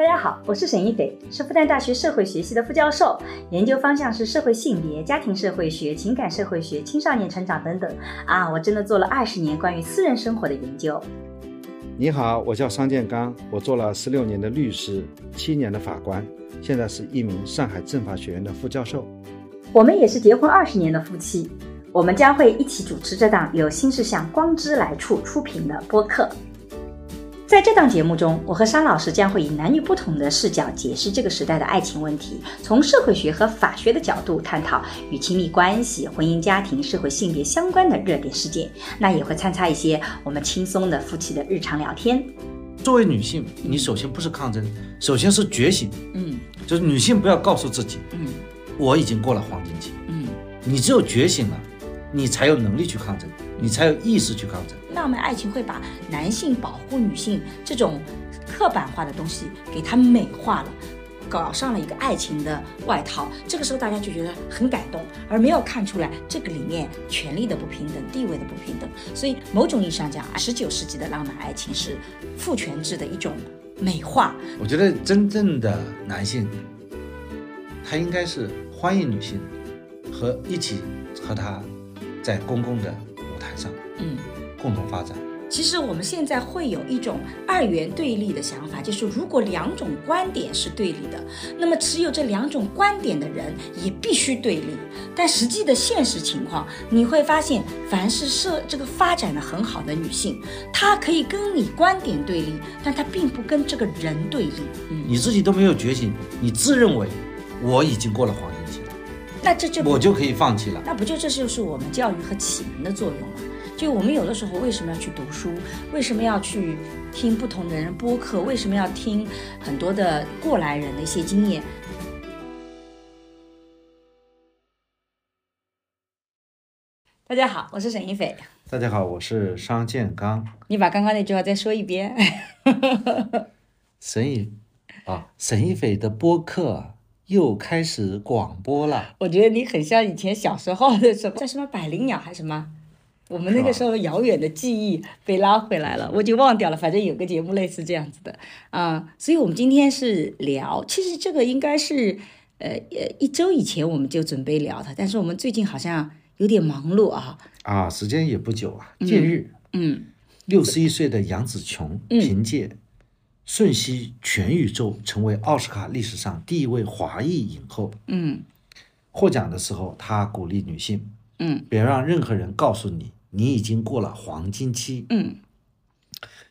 大家好，我是沈一斐，是复旦大学社会学系的副教授，研究方向是社会性别、家庭社会学、情感社会学、青少年成长等等。啊，我真的做了二十年关于私人生活的研究。你好，我叫商建刚，我做了十六年的律师，七年的法官，现在是一名上海政法学院的副教授。我们也是结婚二十年的夫妻，我们将会一起主持这档由新事项光之来处出品的播客。在这档节目中，我和沙老师将会以男女不同的视角解释这个时代的爱情问题，从社会学和法学的角度探讨与亲密关系、婚姻家庭、社会性别相关的热点事件。那也会参差一些我们轻松的夫妻的日常聊天。作为女性，你首先不是抗争，首先是觉醒。嗯，就是女性不要告诉自己，嗯，我已经过了黄金期。嗯，你只有觉醒了，你才有能力去抗争，你才有意识去抗争。浪漫爱情会把男性保护女性这种刻板化的东西给它美化了，搞上了一个爱情的外套。这个时候大家就觉得很感动，而没有看出来这个里面权力的不平等、地位的不平等。所以某种意义上讲，十九世纪的浪漫爱情是父权制的一种美化。我觉得真正的男性，他应该是欢迎女性和一起和他在公共的舞台上。嗯。共同发展。其实我们现在会有一种二元对立的想法，就是如果两种观点是对立的，那么持有这两种观点的人也必须对立。但实际的现实情况，你会发现，凡是社这个发展的很好的女性，她可以跟你观点对立，但她并不跟这个人对立。嗯，你自己都没有觉醒，你自认为我已经过了黄金期了，那这就我就可以放弃了。那不就这就是我们教育和启蒙的作用了？就我们有的时候为什么要去读书？为什么要去听不同的人播客？为什么要听很多的过来人的一些经验？大家好，我是沈一斐。大家好，我是商建刚。你把刚刚那句话再说一遍。沈一啊，沈一斐的播客又开始广播了。我觉得你很像以前小时候的什么，叫什么百灵鸟还是什么？我们那个时候遥远的记忆被拉回来了，我就忘掉了。反正有个节目类似这样子的啊，所以我们今天是聊，其实这个应该是呃呃一周以前我们就准备聊的，但是我们最近好像有点忙碌啊。啊，时间也不久啊。近日，嗯，六十一岁的杨紫琼凭借《瞬息全宇宙》成为奥斯卡历史上第一位华裔影后。嗯，获奖的时候，她鼓励女性，嗯，别让任何人告诉你。你已经过了黄金期。嗯，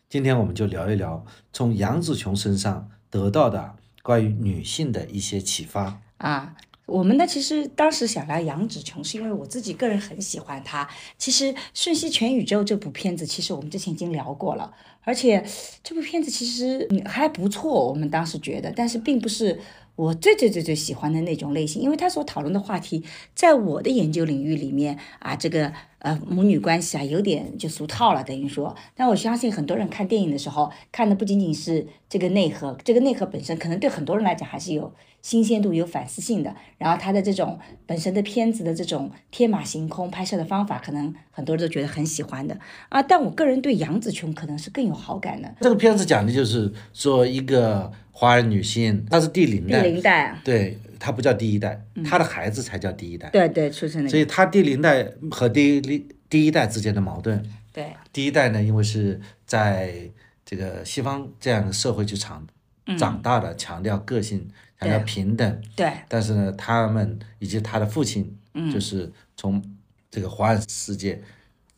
今天我们就聊一聊从杨紫琼身上得到的关于女性的一些启发啊。我们呢，其实当时想聊杨紫琼，是因为我自己个人很喜欢她。其实《瞬息全宇宙》这部片子，其实我们之前已经聊过了，而且这部片子其实还不错，我们当时觉得，但是并不是我最最最最喜欢的那种类型，因为他所讨论的话题，在我的研究领域里面啊，这个。呃，母女关系啊，有点就俗套了，等于说。但我相信很多人看电影的时候，看的不仅仅是这个内核，这个内核本身可能对很多人来讲还是有新鲜度、有反思性的。然后他的这种本身的片子的这种天马行空拍摄的方法，可能很多人都觉得很喜欢的啊。但我个人对杨紫琼可能是更有好感的。这个片子讲的就是说一个华人女性，她是第零代，第零代，对。他不叫第一代，他的孩子才叫第一代。对对，出生的。所以他第零代和第第第一代之间的矛盾。对。第一代呢，因为是在这个西方这样的社会去长长大的，强调个性，强调平等。对。但是呢，他们以及他的父亲，就是从这个华人世界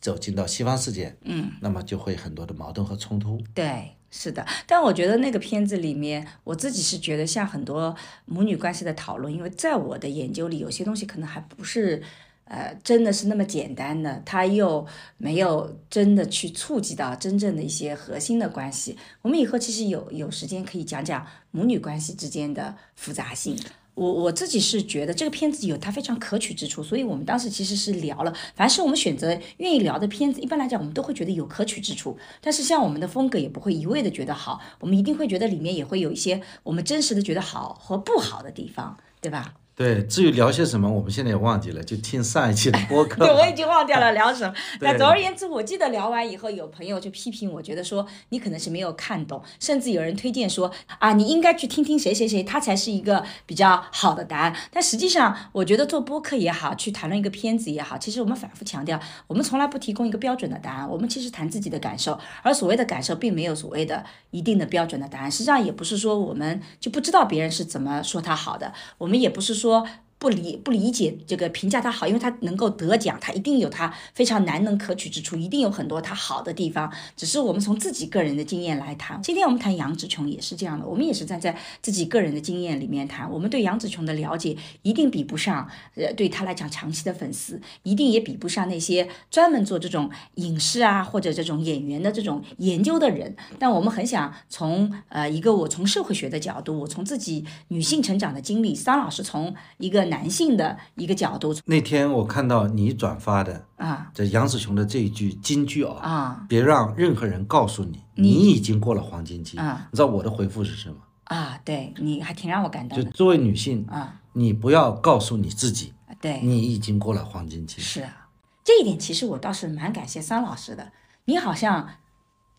走进到西方世界，嗯，那么就会很多的矛盾和冲突。对。是的，但我觉得那个片子里面，我自己是觉得像很多母女关系的讨论，因为在我的研究里，有些东西可能还不是，呃，真的是那么简单的，它又没有真的去触及到真正的一些核心的关系。我们以后其实有有时间可以讲讲母女关系之间的复杂性。我我自己是觉得这个片子有它非常可取之处，所以我们当时其实是聊了。凡是我们选择愿意聊的片子，一般来讲我们都会觉得有可取之处。但是像我们的风格也不会一味的觉得好，我们一定会觉得里面也会有一些我们真实的觉得好和不好的地方，对吧？对，至于聊些什么，我们现在也忘记了，就听上一期的播客。对，我已经忘掉了聊什么。对但总而言之，我记得聊完以后，有朋友就批评我，觉得说你可能是没有看懂，甚至有人推荐说啊，你应该去听听谁谁谁，他才是一个比较好的答案。但实际上，我觉得做播客也好，去谈论一个片子也好，其实我们反复强调，我们从来不提供一个标准的答案，我们其实谈自己的感受，而所谓的感受，并没有所谓的一定的标准的答案。实际上，也不是说我们就不知道别人是怎么说他好的，我们也不是说。说不理不理解这个评价他好，因为他能够得奖，他一定有他非常难能可取之处，一定有很多他好的地方。只是我们从自己个人的经验来谈。今天我们谈杨紫琼也是这样的，我们也是站在自己个人的经验里面谈。我们对杨紫琼的了解一定比不上，呃，对她来讲长期的粉丝，一定也比不上那些专门做这种影视啊或者这种演员的这种研究的人。但我们很想从呃一个我从社会学的角度，我从自己女性成长的经历，桑老师从一个男性的一个角度那天我看到你转发的啊这杨子琼的这一句金句啊，啊别让任何人告诉你你已经过了黄金期。啊你知道我的回复是什么？啊！对你还挺让我感动的就作为女性，啊，你不要告诉你自己对，你已经过了黄金期。是啊，这一点其实我倒是蛮感谢桑老师的。你好像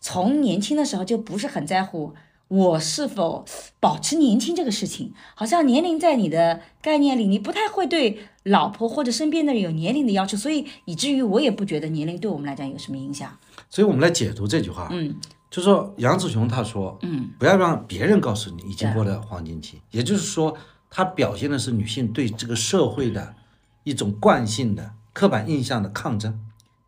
从年轻的时候就不是很在乎我是否保持年轻这个事情，好像年龄在你的概念里，你不太会对老婆或者身边的人有年龄的要求，所以以至于我也不觉得年龄对我们来讲有什么影响。所以我们来解读这句话，嗯就说杨子雄他说，嗯，不要让别人告诉你已经过了黄金期，也就是说，她表现的是女性对这个社会的一种惯性的刻板印象的抗争。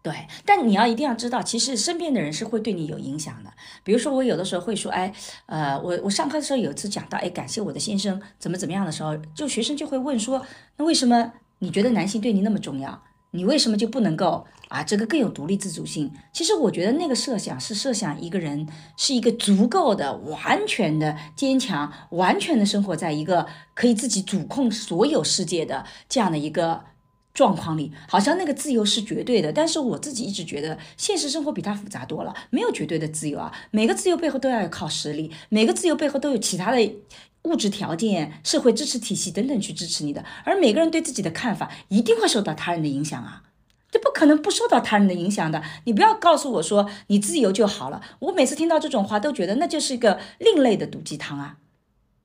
对，但你要一定要知道，其实身边的人是会对你有影响的。比如说，我有的时候会说，哎，呃，我我上课的时候有一次讲到，哎，感谢我的先生怎么怎么样的时候，就学生就会问说，那为什么你觉得男性对你那么重要？你为什么就不能够啊？这个更有独立自主性？其实我觉得那个设想是设想一个人是一个足够的、完全的坚强，完全的生活在一个可以自己主控所有世界的这样的一个状况里，好像那个自由是绝对的，但是我自己一直觉得现实生活比它复杂多了，没有绝对的自由啊，每个自由背后都要靠实力，每个自由背后都有其他的。物质条件、社会支持体系等等去支持你的，而每个人对自己的看法一定会受到他人的影响啊，这不可能不受到他人的影响的。你不要告诉我说你自由就好了，我每次听到这种话都觉得那就是一个另类的毒鸡汤啊。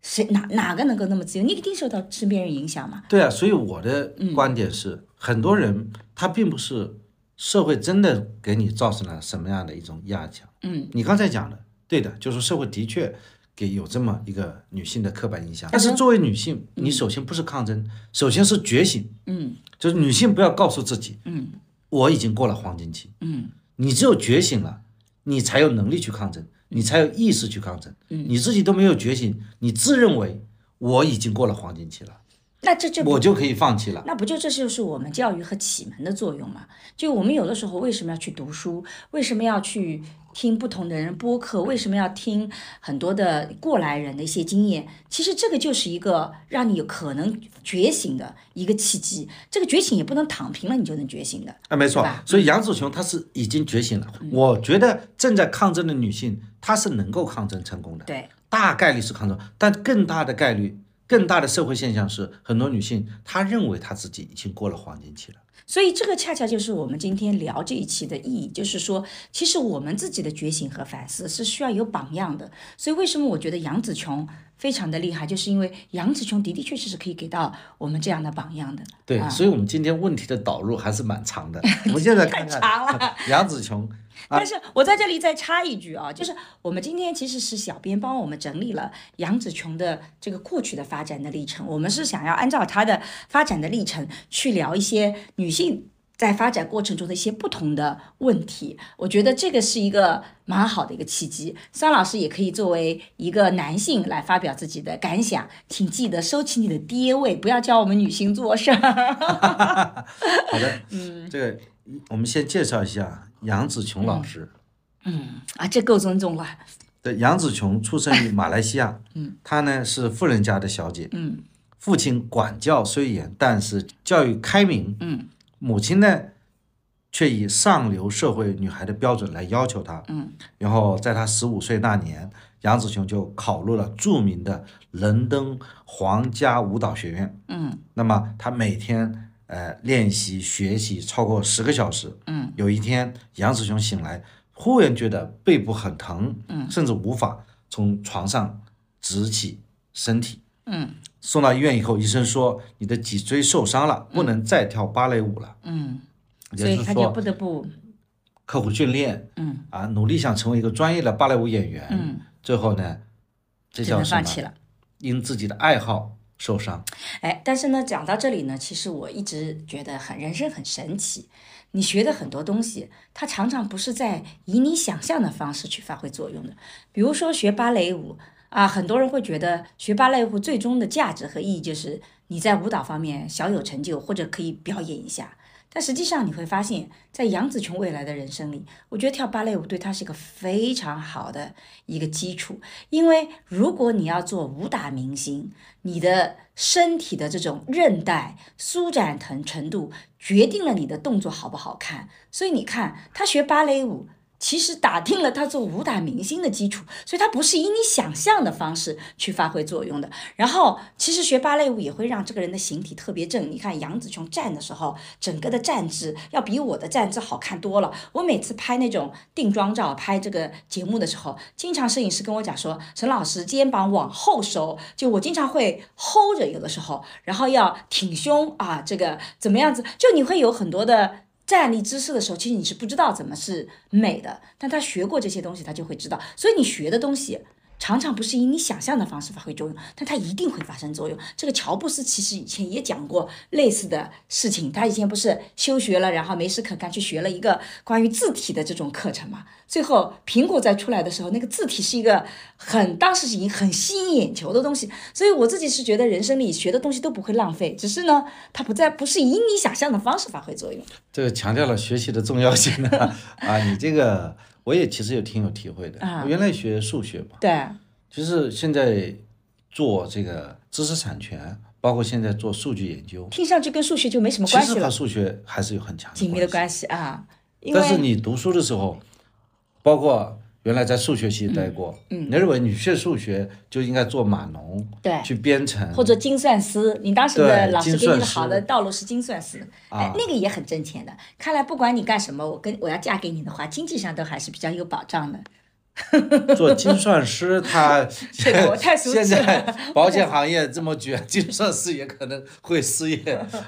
谁哪哪个能够那么自由？你一定受到身边人影响嘛？对啊，所以我的观点是，很多人他并不是社会真的给你造成了什么样的一种压强。嗯，你刚才讲的，对的，就是社会的确给有这么一个女性的刻板印象。但是作为女性，你首先不是抗争，首先是觉醒。嗯就是女性不要告诉自己，嗯我已经过了黄金期。嗯你只有觉醒了，你才有能力去抗争，你才有意识去抗争。你自己都没有觉醒，你自认为我已经过了黄金期了，那这就我就可以放弃了。那不就这就是我们教育和启蒙的作用吗？就我们有的时候为什么要去读书？为什么要去听不同的人播客？为什么要听很多的过来人的一些经验？其实这个就是一个让你有可能觉醒的一个契机。这个觉醒也不能躺平了你就能觉醒的。啊，没错。所以杨子琼她是已经觉醒了。嗯我觉得正在抗争的女性，她是能够抗争成功的，对，大概率是抗争，但更大的概率。更大的社会现象是，很多女性她认为她自己已经过了黄金期了。所以这个恰恰就是我们今天聊这一期的意义，就是说，其实我们自己的觉醒和反思是需要有榜样的。所以为什么我觉得杨紫琼非常的厉害，就是因为杨紫琼的的确确是可以给到我们这样的榜样的。对，啊所以我们今天问题的导入还是蛮长的。我们现在看看长了 杨紫琼，但是我在这里再插一句啊，就是我们今天其实是小编帮我们整理了杨紫琼的这个过去的发展的历程，我们是想要按照她的发展的历程去聊一些女性。在发展过程中的一些不同的问题，我觉得这个是一个蛮好的一个契机。桑老师也可以作为一个男性来发表自己的感想，请记得收起你的爹味，不要教我们女性做事儿。好的，嗯，这个我们先介绍一下杨紫琼老师。嗯啊，这够尊重了。对，杨紫琼出生于马来西亚，嗯，她呢是富人家的小姐，嗯，父亲管教虽严，但是教育开明，嗯，母亲呢却以上流社会女孩的标准来要求她，嗯，然后在她十五岁那年，杨紫琼就考入了著名的伦敦皇家舞蹈学院。嗯，那么她每天呃练习学习超过十个小时。嗯，有一天杨紫琼醒来，忽然觉得背部很疼，嗯，甚至无法从床上直起身体。嗯送到医院以后，医生说你的脊椎受伤了，不能再跳芭蕾舞了。嗯，所以他就不得不刻苦训练，嗯啊，努力想成为一个专业的芭蕾舞演员，嗯，最后呢，这叫什么？放弃了。因自己的爱好受伤。哎，但是呢，讲到这里呢，其实我一直觉得很人生很神奇。你学的很多东西，它常常不是在以你想象的方式去发挥作用的。比如说学芭蕾舞啊，很多人会觉得学芭蕾舞最终的价值和意义就是你在舞蹈方面小有成就，或者可以表演一下。但实际上你会发现，在杨紫琼未来的人生里，我觉得跳芭蕾舞对她是一个非常好的一个基础。因为如果你要做武打明星，你的身体的这种韧带舒展疼程度决定了你的动作好不好看。所以你看，她学芭蕾舞。其实打定了他做武打明星的基础，所以他不是以你想象的方式去发挥作用的。然后，其实学芭蕾舞也会让这个人的形体特别正。你看杨紫琼站的时候，整个的站姿要比我的站姿好看多了。我每次拍那种定妆照、拍这个节目的时候，经常摄影师跟我讲说：“陈老师，肩膀往后收。”就我经常会 hold 着，有的时候，然后要挺胸啊，这个怎么样子？就你会有很多的。站立姿势的时候，其实你是不知道怎么是美的，但他学过这些东西，他就会知道。所以你学的东西常常不是以你想象的方式发挥作用，但它一定会发生作用。这个乔布斯其实以前也讲过类似的事情，他以前不是休学了，然后没事可干去学了一个关于字体的这种课程嘛。最后苹果在出来的时候，那个字体是一个很当时已经很吸引眼球的东西。所以我自己是觉得人生里学的东西都不会浪费，只是呢，它不在不是以你想象的方式发挥作用。这个强调了学习的重要性呢啊！你这个我也其实也挺有体会的。啊我原来学数学嘛，对，其实现在做这个知识产权，包括现在做数据研究，听上去跟数学就没什么关系了，实和数学还是有很强紧密的。关系啊。但是你读书的时候，包括原来在数学系待过，嗯，你认为你学数学就应该做码农，对去编程，或者精算师，你当时的老师给你的好的道路是精算师，哎啊，那个也很挣钱的。看来不管你干什么，我跟我要嫁给你的话，经济上都还是比较有保障的。做精算师，他 这个我太熟悉了现在 保险行业这么卷，精算师也可能会失业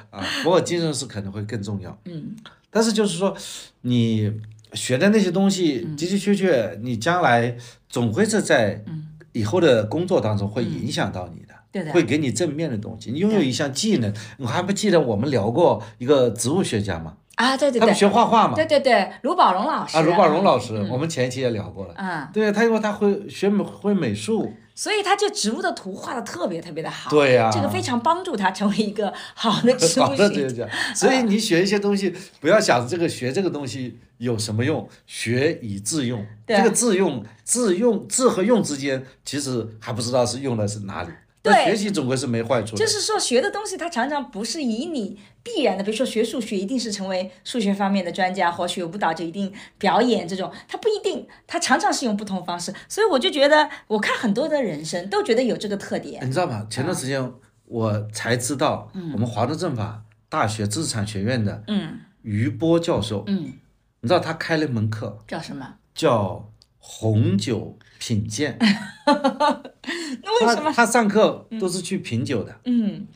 啊。不过精算师可能会更重要。嗯，但是就是说，你学的那些东西嗯。的的确确，你将来总会是在以后的工作当中会影响到你的。嗯对的。会给你正面的东西。你拥有一项技能，我还不记得我们聊过一个植物学家嘛，啊，对对他们，学画画嘛，对对对，卢宝荣老师。啊，卢宝荣老师，我们前期也聊过了。嗯，对他，因为他会学美会美术，所以他这植物的图画的特别特别的好，对呀这个非常帮助他成为一个好的植 好物学。所以你学一些东西，不要想这个学这个东西有什么用，学以致用。这个致用、致用、致和用之间，其实还不知道是用的是哪里。对但学习总归是没坏处的。就是说，学的东西它常常不是以你必然的，比如说学数学一定是成为数学方面的专家，或学舞蹈就一定表演这种，它不一定，它常常是用不同方式。所以我就觉得，我看很多的人生都觉得有这个特点。你知道吗？前段时间我才知道，我们华东政法大学知识产学院的嗯于波教授，嗯，你知道他开了一门课叫什么？叫红酒品鉴。那为什么？他他上课都是去品酒的，嗯。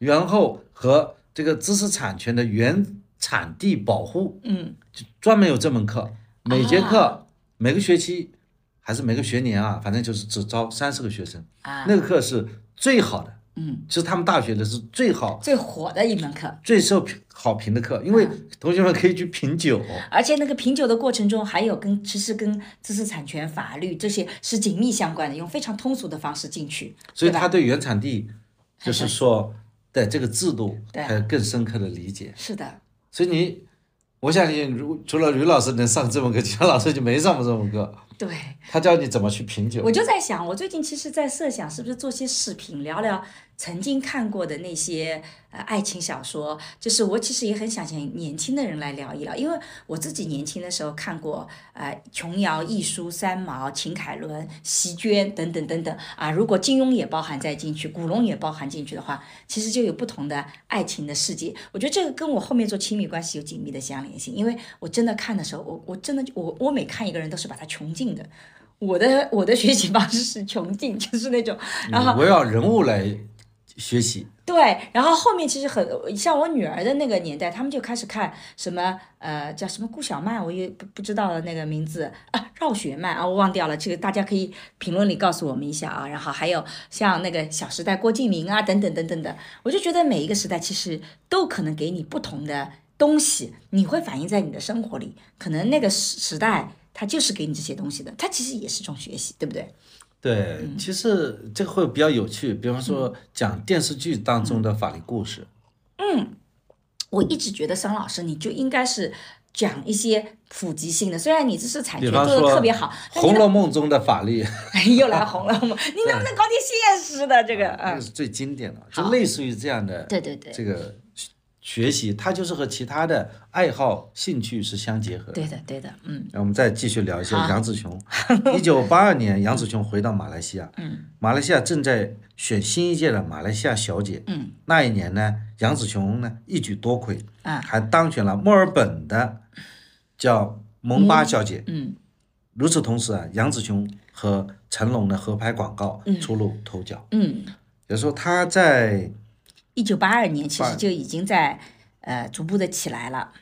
然后和这个知识产权的原产地保护，嗯。就专门有这门课，每节课、啊每个学期还是每个学年啊，反正就是只招三十个学生，啊，那个课是最好的，嗯，是他们大学的是最好、最火的一门课。最受好评的课，因为同学们可以去品酒。而且那个品酒的过程中，还有跟其实跟知识产权法律这些是紧密相关的，用非常通俗的方式进去，所以他对原产地，就是说 的这个制度，对还有更深刻的理解。是的，所以你，我相信，如除了吕老师能上这门课，其他老师就没上过这门课。对。他教你怎么去品酒我。就在想，我最近其实，在设想是不是做些视频，聊聊曾经看过的那些呃爱情小说，就是我其实也很想请年轻的人来聊一聊，因为我自己年轻的时候看过呃琼瑶、亦舒、三毛、秦凯伦、席绢等等等等啊，如果金庸也包含在进去，古龙也包含进去的话，其实就有不同的爱情的世界。我觉得这个跟我后面做亲密关系有紧密的相连性，因为我真的看的时候，我我真的我我每看一个人都是把他穷尽的。我的我的学习方式是穷尽，就是那种，然后围绕人物来学习。对，然后后面其实很像我女儿的那个年代，他们就开始看什么呃叫什么顾小曼，我也不不知道那个名字啊，绕雪曼啊，我忘掉了。这个大家可以评论里告诉我们一下啊。然后还有像那个小时代郭敬明啊等等等等的，我就觉得每一个时代其实都可能给你不同的东西，你会反映在你的生活里。可能那个时时代它就是给你这些东西的，它其实也是一种学习，对不对？对，其实这个会比较有趣，比方说讲电视剧当中的法律故事。嗯，我一直觉得桑老师你就应该是讲一些普及性的，虽然你这是产权做的特别好，《红楼梦》中的法律，又来《红楼梦》，你能不能搞点现实的这个？啊，这个是最经典的，就类似于这样的。对对对，这个学习它就是和其他的爱好、兴趣是相结合的。对的对的，嗯。那我们再继续聊一下杨紫琼。一九八二年，杨紫琼回到马来西亚，嗯，马来西亚正在选新一届的马来西亚小姐，嗯，那一年呢，杨紫琼呢一举夺魁，啊还当选了墨尔本的叫蒙巴小姐。嗯与此同时啊，杨紫琼和成龙的合拍广告出露头角，嗯，有时候她在一九八二年其实就已经在呃逐步的起来了，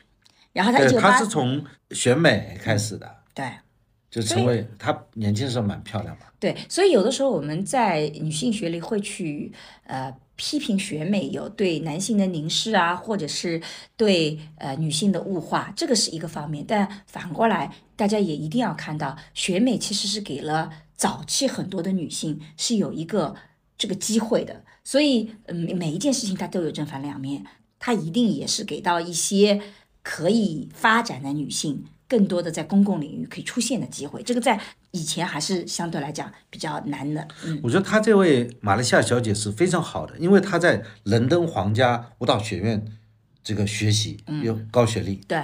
然后他一九八她是从选美开始的，对。就成为她年轻的时候蛮漂亮嘛。对，所以有的时候我们在女性学里会去呃批评选美有对男性的凝视啊，或者是对呃女性的物化，这个是一个方面。但反过来，大家也一定要看到，选美其实是给了早期很多的女性是有一个这个机会的。所以，嗯，每一件事情它都有正反两面，它一定也是给到一些可以发展的女性。更多的在公共领域可以出现的机会，这个在以前还是相对来讲比较难的。嗯，我觉得她这位马来西亚小姐是非常好的，因为她在伦敦皇家舞蹈学院这个学习有高学历，对，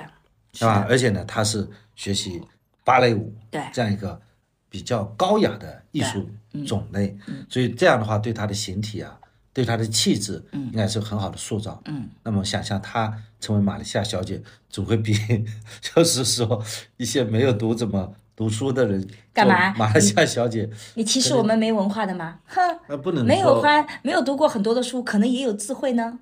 是吧？而且呢，她是学习芭蕾舞，对这样一个比较高雅的艺术种类，所以这样的话对她的形体啊，对她的气质，应该是很好的塑造。嗯，那么想象她成为马来西亚小姐，总会比 就是说一些没有读怎么读书的人干嘛马来西亚小姐，你歧视我们没文化的吗？哼，那不能没有说花，没有读过很多的书，可能也有智慧呢。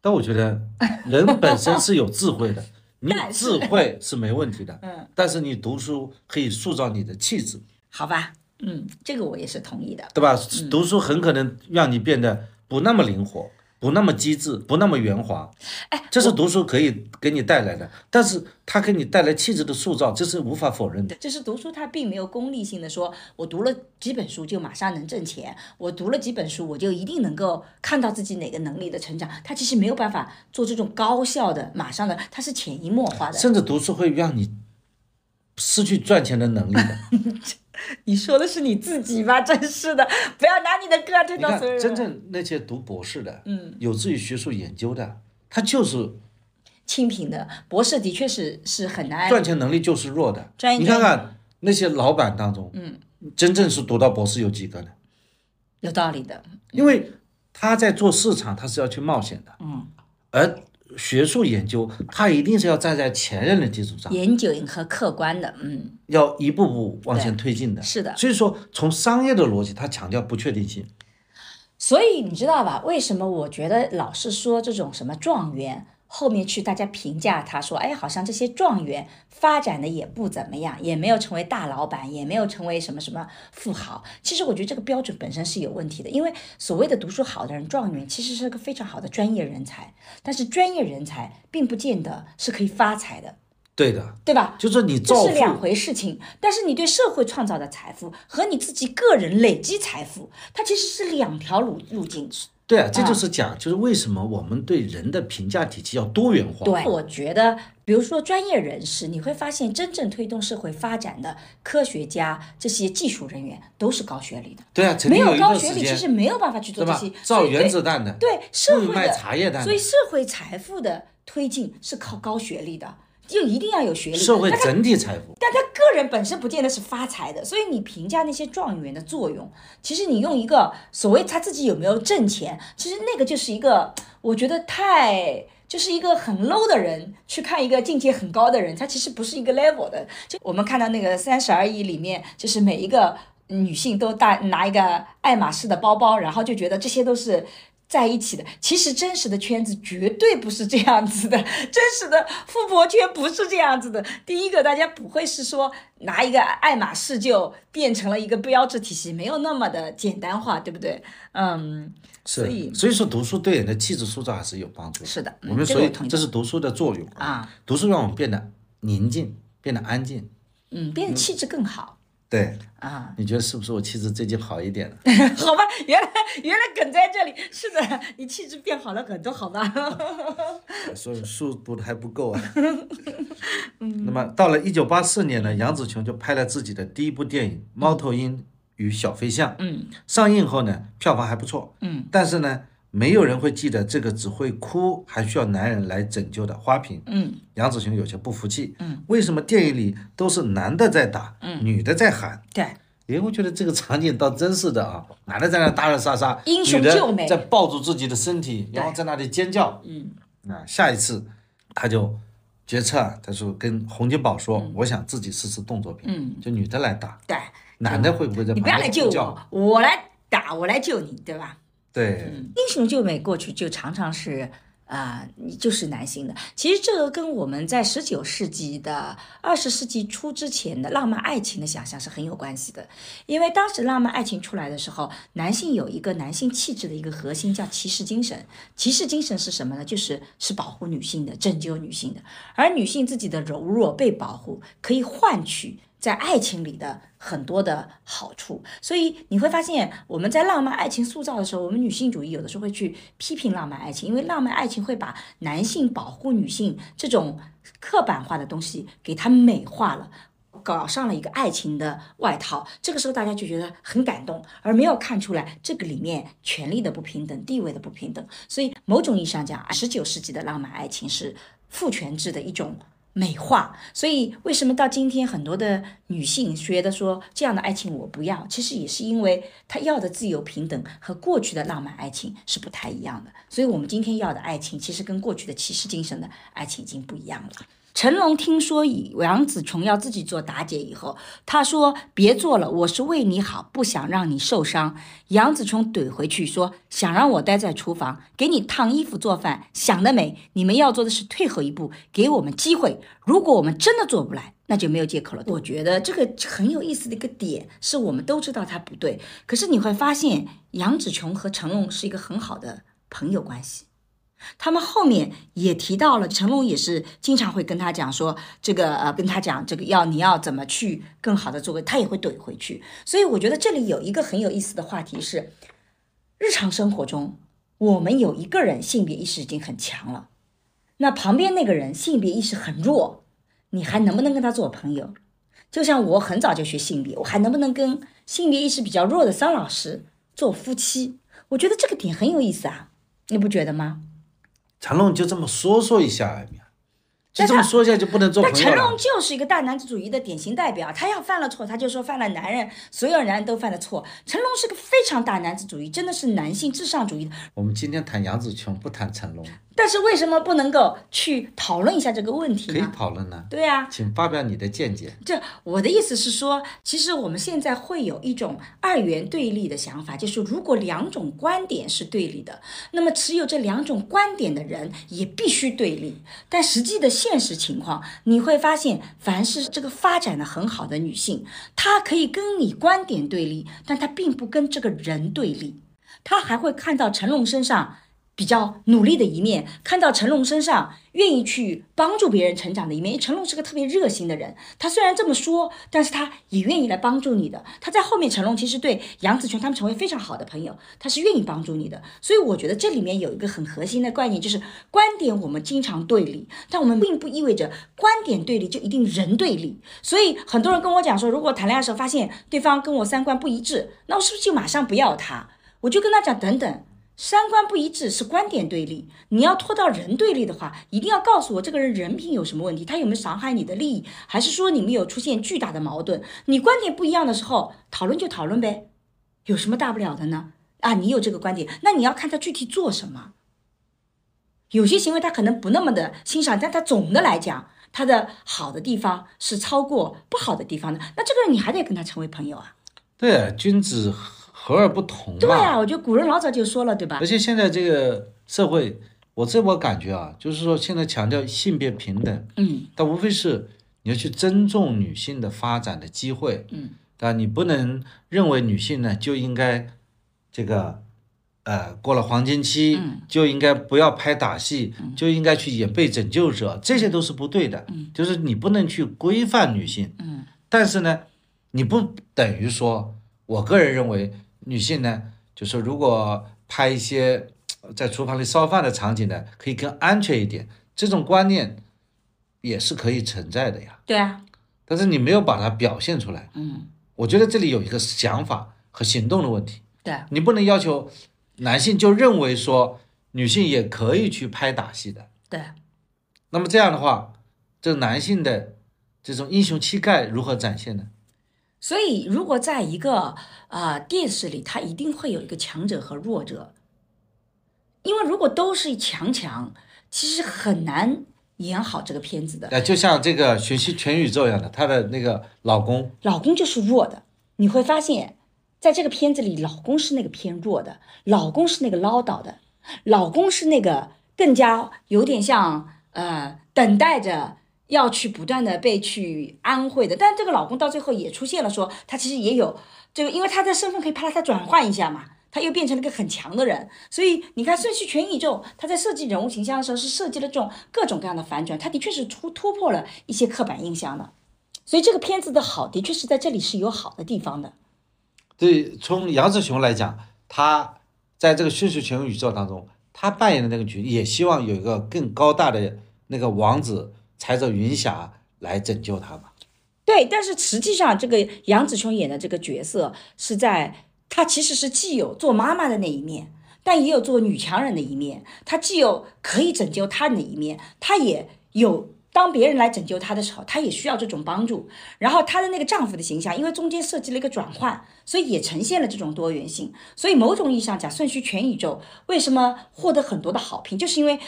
但我觉得人本身是有智慧的，你有智慧是没问题的。嗯，但是你读书可以塑造你的气质，好吧，嗯，这个我也是同意的。对吧？读书很可能让你变得不那么灵活，不那么机智，不那么圆滑。哎，这是读书可以给你带来的，但是它给你带来气质的塑造，这是无法否认的。就是读书，它并没有功利性的说，我读了几本书就马上能挣钱，我读了几本书我就一定能够看到自己哪个能力的成长。它其实没有办法做这种高效的、马上的，它是潜移默化的。甚至读书会让你失去赚钱的能力的。你说的是你自己吧？真是的，不要拿你的歌推你看到所有，人。真正那些读博士的，嗯，有自己学术研究的，他就是清贫的博士的确是是很难赚钱能力就是弱的。专业你看看那些老板当中，嗯，真正是读到博士有几个呢？有道理的。因为他在做市场，他是要去冒险的，嗯，而学术研究，它一定是要站在前人的基础上，严谨和客观的，嗯，要一步步往前推进的。是的。所以说，从商业的逻辑，它强调不确定性。所以你知道吧？为什么我觉得老是说这种什么状元，后面去大家评价他说，哎，好像这些状元发展的也不怎么样，也没有成为大老板，也没有成为什么什么富豪。其实我觉得这个标准本身是有问题的，因为所谓的读书好的人，状元其实是个非常好的专业人才，但是专业人才并不见得是可以发财的，对的，对吧？就是你造这是两，回事情，但是你对社会创造的财富和你自己个人累积财富，它其实是两条路路径。对啊，这就是讲，就是为什么我们对人的评价体系要多元化。对，我觉得比如说专业人士，你会发现真正推动社会发展的科学家、这些技术人员都是高学历的。对啊，曾没经有一高学历，其实没有办法去做这些？造原子弹的，对社会卖茶叶蛋的所以社会财富的推进是靠高学历的，就一定要有学历。社会整体财富。但他个人本身不见得是发财的，所以你评价那些状元的作用，其实你用一个所谓他自己有没有挣钱，其实那个就是一个我觉得太就是一个很 low 的人去看一个境界很高的人，他其实不是一个 level 的。就我们看到那个《三十而已》里面，就是每一个女性都带拿一个爱马仕的包包，然后就觉得这些都是。在一起的，其实真实的圈子绝对不是这样子的，真实的富婆圈不是这样子的。第一个，大家不会是说拿一个爱马仕就变成了一个标志体系，没有那么的简单化，对不对？嗯，所以所以说读书对人的气质塑造还是有帮助的。是的嗯我们所以这是读书的作用啊。读书让我们变得宁静，变得安静。嗯，变得气质更好对，啊。你觉得是不是我气质最近好一点了？好吧，原来原来梗在这里，是的，你气质变好了很多，好吧？所以书读的还不够啊。嗯那么到了一九八四年呢，杨紫琼就拍了自己的第一部电影《猫头鹰与小飞象》。嗯上映后呢，票房还不错。嗯，但是呢，没有人会记得这个只会哭还需要男人来拯救的花瓶。嗯杨紫琼有些不服气。嗯，为什么电影里都是男的在打，女的在喊？对，哎，我觉得这个场景倒真是的啊，男的在那打打杀杀，英雄救美在抱住自己的身体，然后在那里尖叫。嗯啊，下一次他就决策，他说跟洪金宝说，嗯我想自己试试动作片，嗯，就女的来打，对，男的会不会在你旁不要来救？我，我来打，我来救你，对吧？对，英雄救美过去就常常是啊、你就是男性的。其实这个跟我们在十九世纪的二十世纪初之前的浪漫爱情的想象是很有关系的。因为当时浪漫爱情出来的时候，男性有一个男性气质的一个核心叫骑士精神。骑士精神是什么呢？就是是保护女性的，拯救女性的。而女性自己的柔弱被保护，可以换取在爱情里的很多的好处，所以你会发现我们在浪漫爱情塑造的时候，我们女性主义有的时候会去批评浪漫爱情，因为浪漫爱情会把男性保护女性这种刻板化的东西给它美化了。搞上了一个爱情的外套，这个时候大家就觉得很感动，而没有看出来这个里面权力的不平等、地位的不平等。所以某种意义上讲，十九世纪的浪漫爱情是父权制的一种美化。所以为什么到今天很多的女性觉得说这样的爱情我不要，其实也是因为她要的自由平等和过去的浪漫爱情是不太一样的。所以我们今天要的爱情，其实跟过去的骑士精神的爱情已经不一样了。成龙听说以杨紫琼要自己做妲己以后，他说：“别做了，我是为你好，不想让你受伤。”杨紫琼怼回去说：“想让我待在厨房，给你烫衣服做饭，想得美！你们要做的是退后一步，给我们机会。如果我们真的做不来，那就没有借口了。”我觉得这个很有意思的一个点，是我们都知道他不对，可是你会发现杨紫琼和成龙是一个很好的朋友关系。他们后面也提到了，成龙也是经常会跟他讲说，这个呃，跟他讲这个要你要怎么去更好的做个，他也会怼回去。所以我觉得这里有一个很有意思的话题是，日常生活中我们有一个人性别意识已经很强了，那旁边那个人性别意识很弱，你还能不能跟他做朋友？就像我很早就学性别，我还能不能跟性别意识比较弱的桑老师做夫妻？我觉得这个点很有意思啊，你不觉得吗？长龙就这么说说一下，就这么说一下就不能做但成朋友了。龙就是一个大男子主义的典型代表，他要犯了错，他就说犯了男人所有男人都犯的错。成龙是个非常大男子主义，真的是男性至上主义的。我们今天谈杨紫琼，不谈成龙，但是为什么不能够去讨论一下这个问题可以？讨论呢。对呀、请发表你的见解。这我的意思是说，其实我们现在会有一种二元对立的想法，就是如果两种观点是对立的，那么持有这两种观点的人也必须对立。但实际的现实情况，你会发现，凡是这个发展的很好的女性，她可以跟你观点对立，但她并不跟这个人对立，她还会看到成龙身上。比较努力的一面，看到成龙身上愿意去帮助别人成长的一面。因为成龙是个特别热心的人，他虽然这么说，但是他也愿意来帮助你的。他在后面，成龙其实对杨紫琼他们成为非常好的朋友，他是愿意帮助你的。所以我觉得这里面有一个很核心的概念，就是观点我们经常对立，但我们并不意味着观点对立就一定人对立。所以很多人跟我讲说，如果谈恋爱的时候发现对方跟我三观不一致，那我是不是就马上不要他？我就跟他讲，等等。三观不一致是观点对立，你要拖到人对立的话，一定要告诉我这个人人品有什么问题，他有没有伤害你的利益，还是说你们有出现巨大的矛盾？你观点不一样的时候，讨论就讨论呗，有什么大不了的呢？啊，你有这个观点，那你要看他具体做什么。有些行为他可能不那么的欣赏，但他总的来讲，他的好的地方是超过不好的地方的，那这个人你还得跟他成为朋友啊。对，君子。和而不同嘛。对呀，我觉得古人老早就说了，对吧？而且现在这个社会，我这我感觉啊，就是说现在强调性别平等，嗯，但无非是你要去尊重女性的发展的机会，嗯，但，你不能认为女性呢就应该这个，呃，过了黄金期就应该不要拍打戏，就应该去演被拯救者，这些都是不对的，嗯，就是你不能去规范女性，嗯，但是呢，你不等于说，我个人认为。女性呢，就是如果拍一些在厨房里烧饭的场景呢，可以更安全一点，这种观念也是可以存在的呀。对啊，但是你没有把它表现出来。嗯，我觉得这里有一个想法和行动的问题。对，你不能要求男性就认为说女性也可以去拍打戏的。对，那么这样的话，这男性的这种英雄气概如何展现呢？所以，如果在一个啊电视里，它一定会有一个强者和弱者，因为如果都是强强，其实很难演好这个片子的。呃，就像这个《寻西全宇宙》一样的，她的那个老公，老公就是弱的。你会发现，在这个片子里，老公是那个偏弱的，老公是那个唠叨的，老公是那个更加有点像呃等待着。要去不断的被去安慰的，但这个老公到最后也出现了，说他其实也有这个，因为他的身份可以怕他转换一下嘛，他又变成了一个很强的人，所以你看《瞬息全宇宙》，他在设计人物形象的时候是设计了这种各种各样的反转，他的确是突突破了一些刻板印象的，所以这个片子的好，的确是在这里是有好的地方的。对，从杨志雄来讲，他在这个《瞬息全宇宙》当中，他扮演的那个角，也希望有一个更高大的那个王子。踩着云霞来拯救他吧。对，但是实际上，这个杨紫琼演的这个角色是在她其实是既有做妈妈的那一面，但也有做女强人的一面。她既有可以拯救他人的一面，她也有当别人来拯救她的时候，她也需要这种帮助。然后她的那个丈夫的形象，因为中间设计了一个转换，所以也呈现了这种多元性。所以某种意义上讲，《瞬息全宇宙》为什么获得很多的好评，就是因为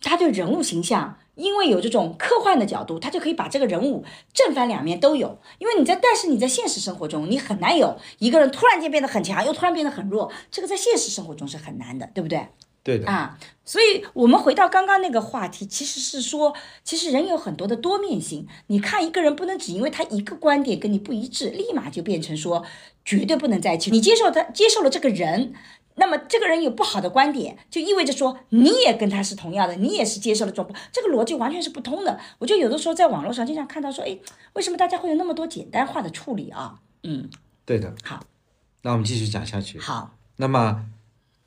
他对人物形象。因为有这种科幻的角度，他就可以把这个人物正反两面都有。因为你在，但是你在现实生活中，你很难有一个人突然间变得很强，又突然变得很弱，这个在现实生活中是很难的，对不对？对的啊。所以我们回到刚刚那个话题，其实是说，其实人有很多的多面性。你看一个人，不能只因为他一个观点跟你不一致，立马就变成说绝对不能在一起。你接受他，接受了这个人。那么这个人有不好的观点，就意味着说你也跟他是同样的，你也是接受了这种，这个逻辑完全是不通的。我就有的时候在网络上经常看到说，哎，为什么大家会有那么多简单化的处理啊？嗯，对的。好，那我们继续讲下去。好，那么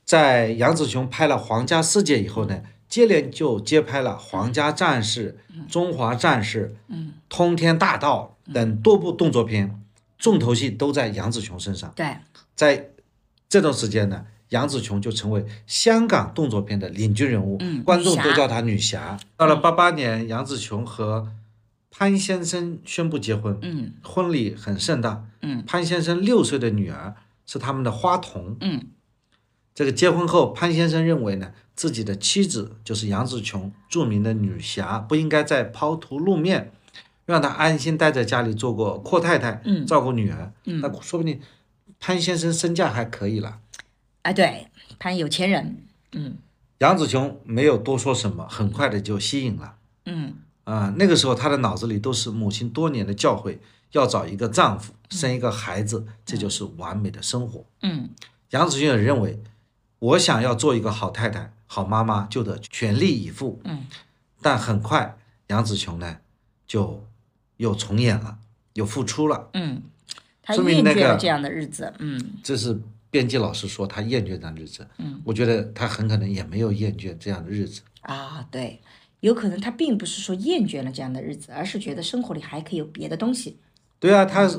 在杨紫琼拍了《皇家世界》以后呢，接连就接拍了《皇家战士》《中华战士》嗯，《通天大道》等多部动作片，重头戏都在杨紫琼身上。对，在这段时间呢。杨紫琼就成为香港动作片的领军人物，观众都叫她女侠。到了八八年，杨紫琼和潘先生宣布结婚，嗯，婚礼很盛大，嗯，潘先生六岁的女儿是他们的花童，嗯，这个结婚后，潘先生认为呢，自己的妻子就是杨紫琼，著名的女侠，不应该再抛头露面，让她安心待在家里做个阔太太，嗯，照顾女儿，嗯，那说不定潘先生身价还可以了。啊，对，潘有钱人，嗯，杨子琼没有多说什么，很快的就吸引了，嗯，啊，那个时候她的脑子里都是母亲多年的教诲，要找一个丈夫，生一个孩子，这就是完美的生活，嗯，杨子琼也认为，我想要做一个好太太、好妈妈就得全力以赴。嗯，但很快杨子琼呢就又重演了，又复出了。嗯，他说明那个厌倦了这样的日子。嗯这是编辑老师说他厌倦这样的日子。嗯，我觉得他很可能也没有厌倦这样的日子。啊，对，有可能他并不是说厌倦了这样的日子，而是觉得生活里还可以有别的东西。对啊，他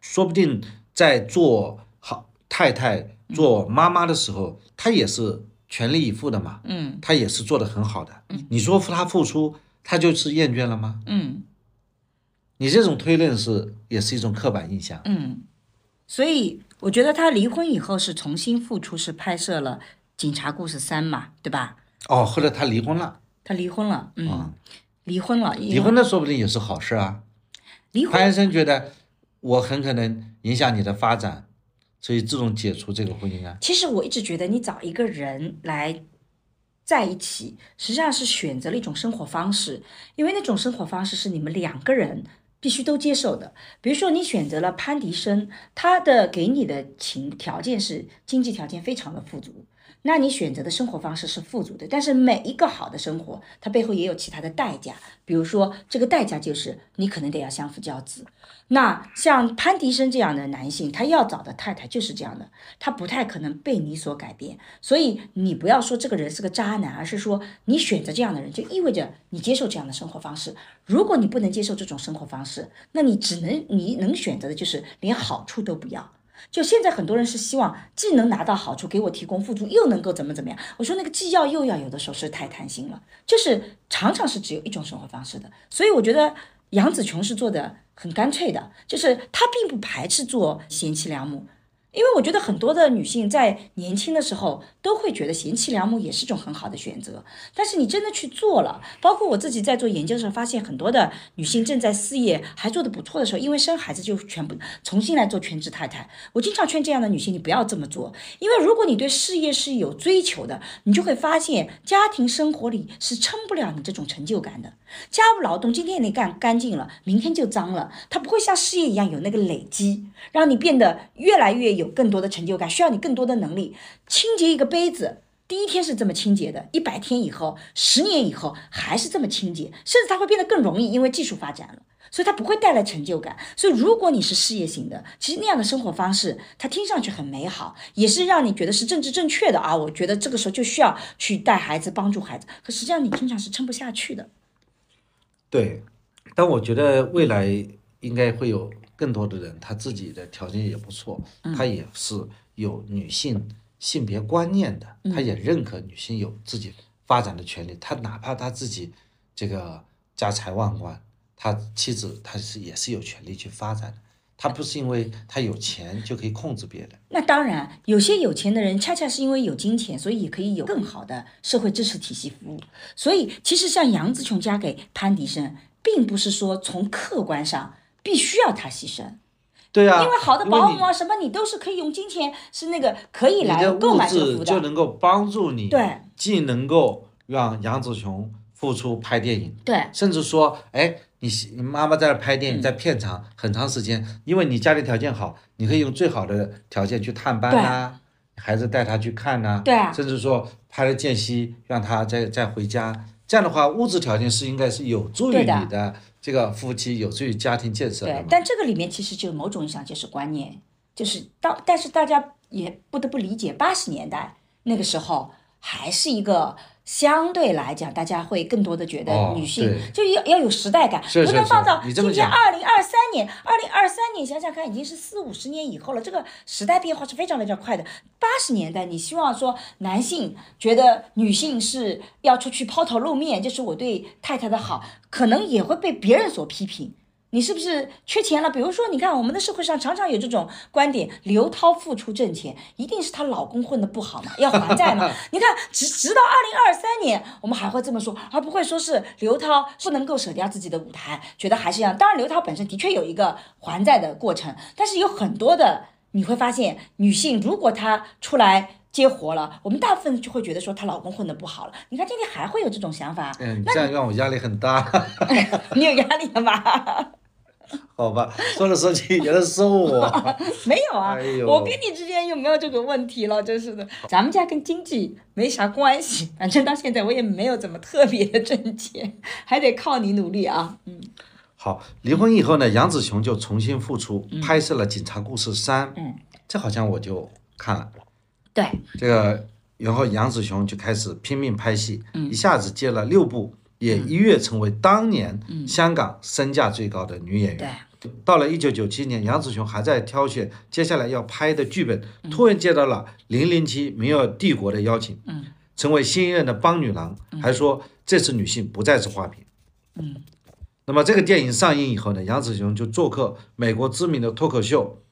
说不定在做好太太、做妈妈的时候，他也是全力以赴的嘛。嗯他也是做得很好的。嗯你说他付出，他就是厌倦了吗？嗯你这种推论是也是一种刻板印象。嗯，所以我觉得他离婚以后是重新复出，是拍摄了《警察故事三》嘛，对吧？哦，后来他离婚了，他离婚了，嗯，啊离婚了，离婚了说不定也是好事啊。离婚潘先生觉得我很可能影响你的发展，所以自动解除这个婚姻啊。其实我一直觉得，你找一个人来在一起，实际上是选择了一种生活方式，因为那种生活方式是你们两个人必须都接受的。比如说，你选择了潘迪生，他的给你的情条件是经济条件非常的富足。那你选择的生活方式是富足的，但是每一个好的生活，它背后也有其他的代价。比如说，这个代价就是你可能得要相夫教子。那像潘迪生这样的男性，他要找的太太就是这样的，他不太可能被你所改变。所以你不要说这个人是个渣男，而是说你选择这样的人，就意味着你接受这样的生活方式。如果你不能接受这种生活方式，那你只能你能选择的就是连好处都不要。就现在很多人是希望既能拿到好处，给我提供付出，又能够怎么怎么样。我说那个既要又要，有的时候是太贪心了，就是常常是只有一种生活方式的。所以我觉得杨紫琼是做的很干脆的，就是她并不排斥做贤妻良母。因为我觉得很多的女性在年轻的时候都会觉得贤妻良母也是一种很好的选择，但是你真的去做了，包括我自己在做研究的时候，发现很多的女性正在事业还做得不错的时候，因为生孩子就全部重新来做全职太太。我经常劝这样的女性，你不要这么做，因为如果你对事业是有追求的，你就会发现家庭生活里是撑不了你这种成就感的。家务劳动今天你干干净了，明天就脏了，它不会像事业一样有那个累积，让你变得越来越有更多的成就感，需要你更多的能力。清洁一个杯子，第一天是这么清洁的，一百天以后、十年以后还是这么清洁，甚至它会变得更容易，因为技术发展了。所以它不会带来成就感。所以如果你是事业型的，其实那样的生活方式，它听上去很美好，也是让你觉得是政治正确的啊。我觉得这个时候就需要去带孩子、帮助孩子，可实际上你经常是撑不下去的。对，但我觉得未来应该会有更多的人，他自己的条件也不错，他也是有女性性别观念的，他也认可女性有自己发展的权利。他哪怕他自己这个家财万贯，他妻子他是也是有权利去发展的。他不是因为他有钱就可以控制别人。那当然，有些有钱的人恰恰是因为有金钱，所以也可以有更好的社会支持体系服务。所以，其实像杨紫琼嫁给潘迪生，并不是说从客观上必须要他牺牲，对啊，因为好的保姆啊什么，你都是可以用金钱是那个可以来物购买这个服质务的。就能够帮助你，对，既能够让杨紫琼付出拍电影，对，甚至说，哎，你你妈妈在那拍电影，嗯。在片场很长时间，因为你家里条件好，你可以用最好的条件去探班呐、孩子带他去看呐、对啊。甚至说拍了间隙，让他再再回家，这样的话，物质条件是应该是有助于你的这个夫妻，有助于家庭建设对，。但这个里面其实就某种意义上就是观念，就是到，但是大家也不得不理解，八十年代那个时候还是一个相对来讲，大家会更多的觉得哦女性对就要要有时代感，是是是不能放到今天讲二零二三年，二零二三年想想看，已经是四五十年以后了，这个时代变化是非常非常快的。八十年代，你希望说男性觉得女性是要出去抛头露面，就是我对太太的好，可能也会被别人所批评。你是不是缺钱了？比如说，你看我们的社会上常常有这种观点：刘涛付出挣钱，一定是她老公混得不好嘛，要还债嘛。你看，直直到二零二三年，我们还会这么说，而不会说是刘涛不能够舍掉自己的舞台，觉得还是一样。当然，刘涛本身的确有一个还债的过程，但是有很多的你会发现，女性如果她出来。接活了，我们大部分就会觉得说她老公混得不好了。你看今天还会有这种想法，嗯，这样让我压力很大。你有压力了吧？好吧，说来说去原来是我。没有啊，哎我跟你之间又没有这个问题了，真是的。咱们家跟经济没啥关系，反正到现在我也没有怎么特别的挣钱，还得靠你努力啊。嗯好，离婚以后呢，杨紫琼就重新复出，拍摄了《警察故事三》。嗯，这好像我就看了。对，这个，然后杨紫琼就开始拼命拍戏，一下子接了六部，也一跃成为当年香港身价最高的女演员。对，到了一九九七年，杨紫琼还在挑选接下来要拍的剧本，突然接到了《零零七：明月帝国》的邀请，嗯，成为新一任的邦女郎，还说这次女性不再是花瓶。嗯，那么这个电影上映以后呢，杨紫琼就做客美国知名的脱口秀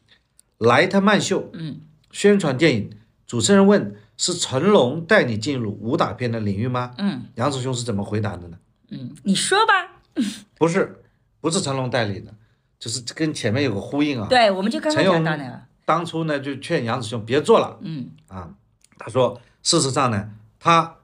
《莱特曼秀》，嗯，宣传电影。主持人问：“是成龙带你进入武打片的领域吗？”嗯杨子兄是怎么回答的呢？嗯，你说吧。不是，不是成龙带领的，就是跟前面有个呼应啊。对，我们就刚刚陈勇讲到那个。当初呢，就劝杨子兄别做了嗯啊。他说，事实上呢，他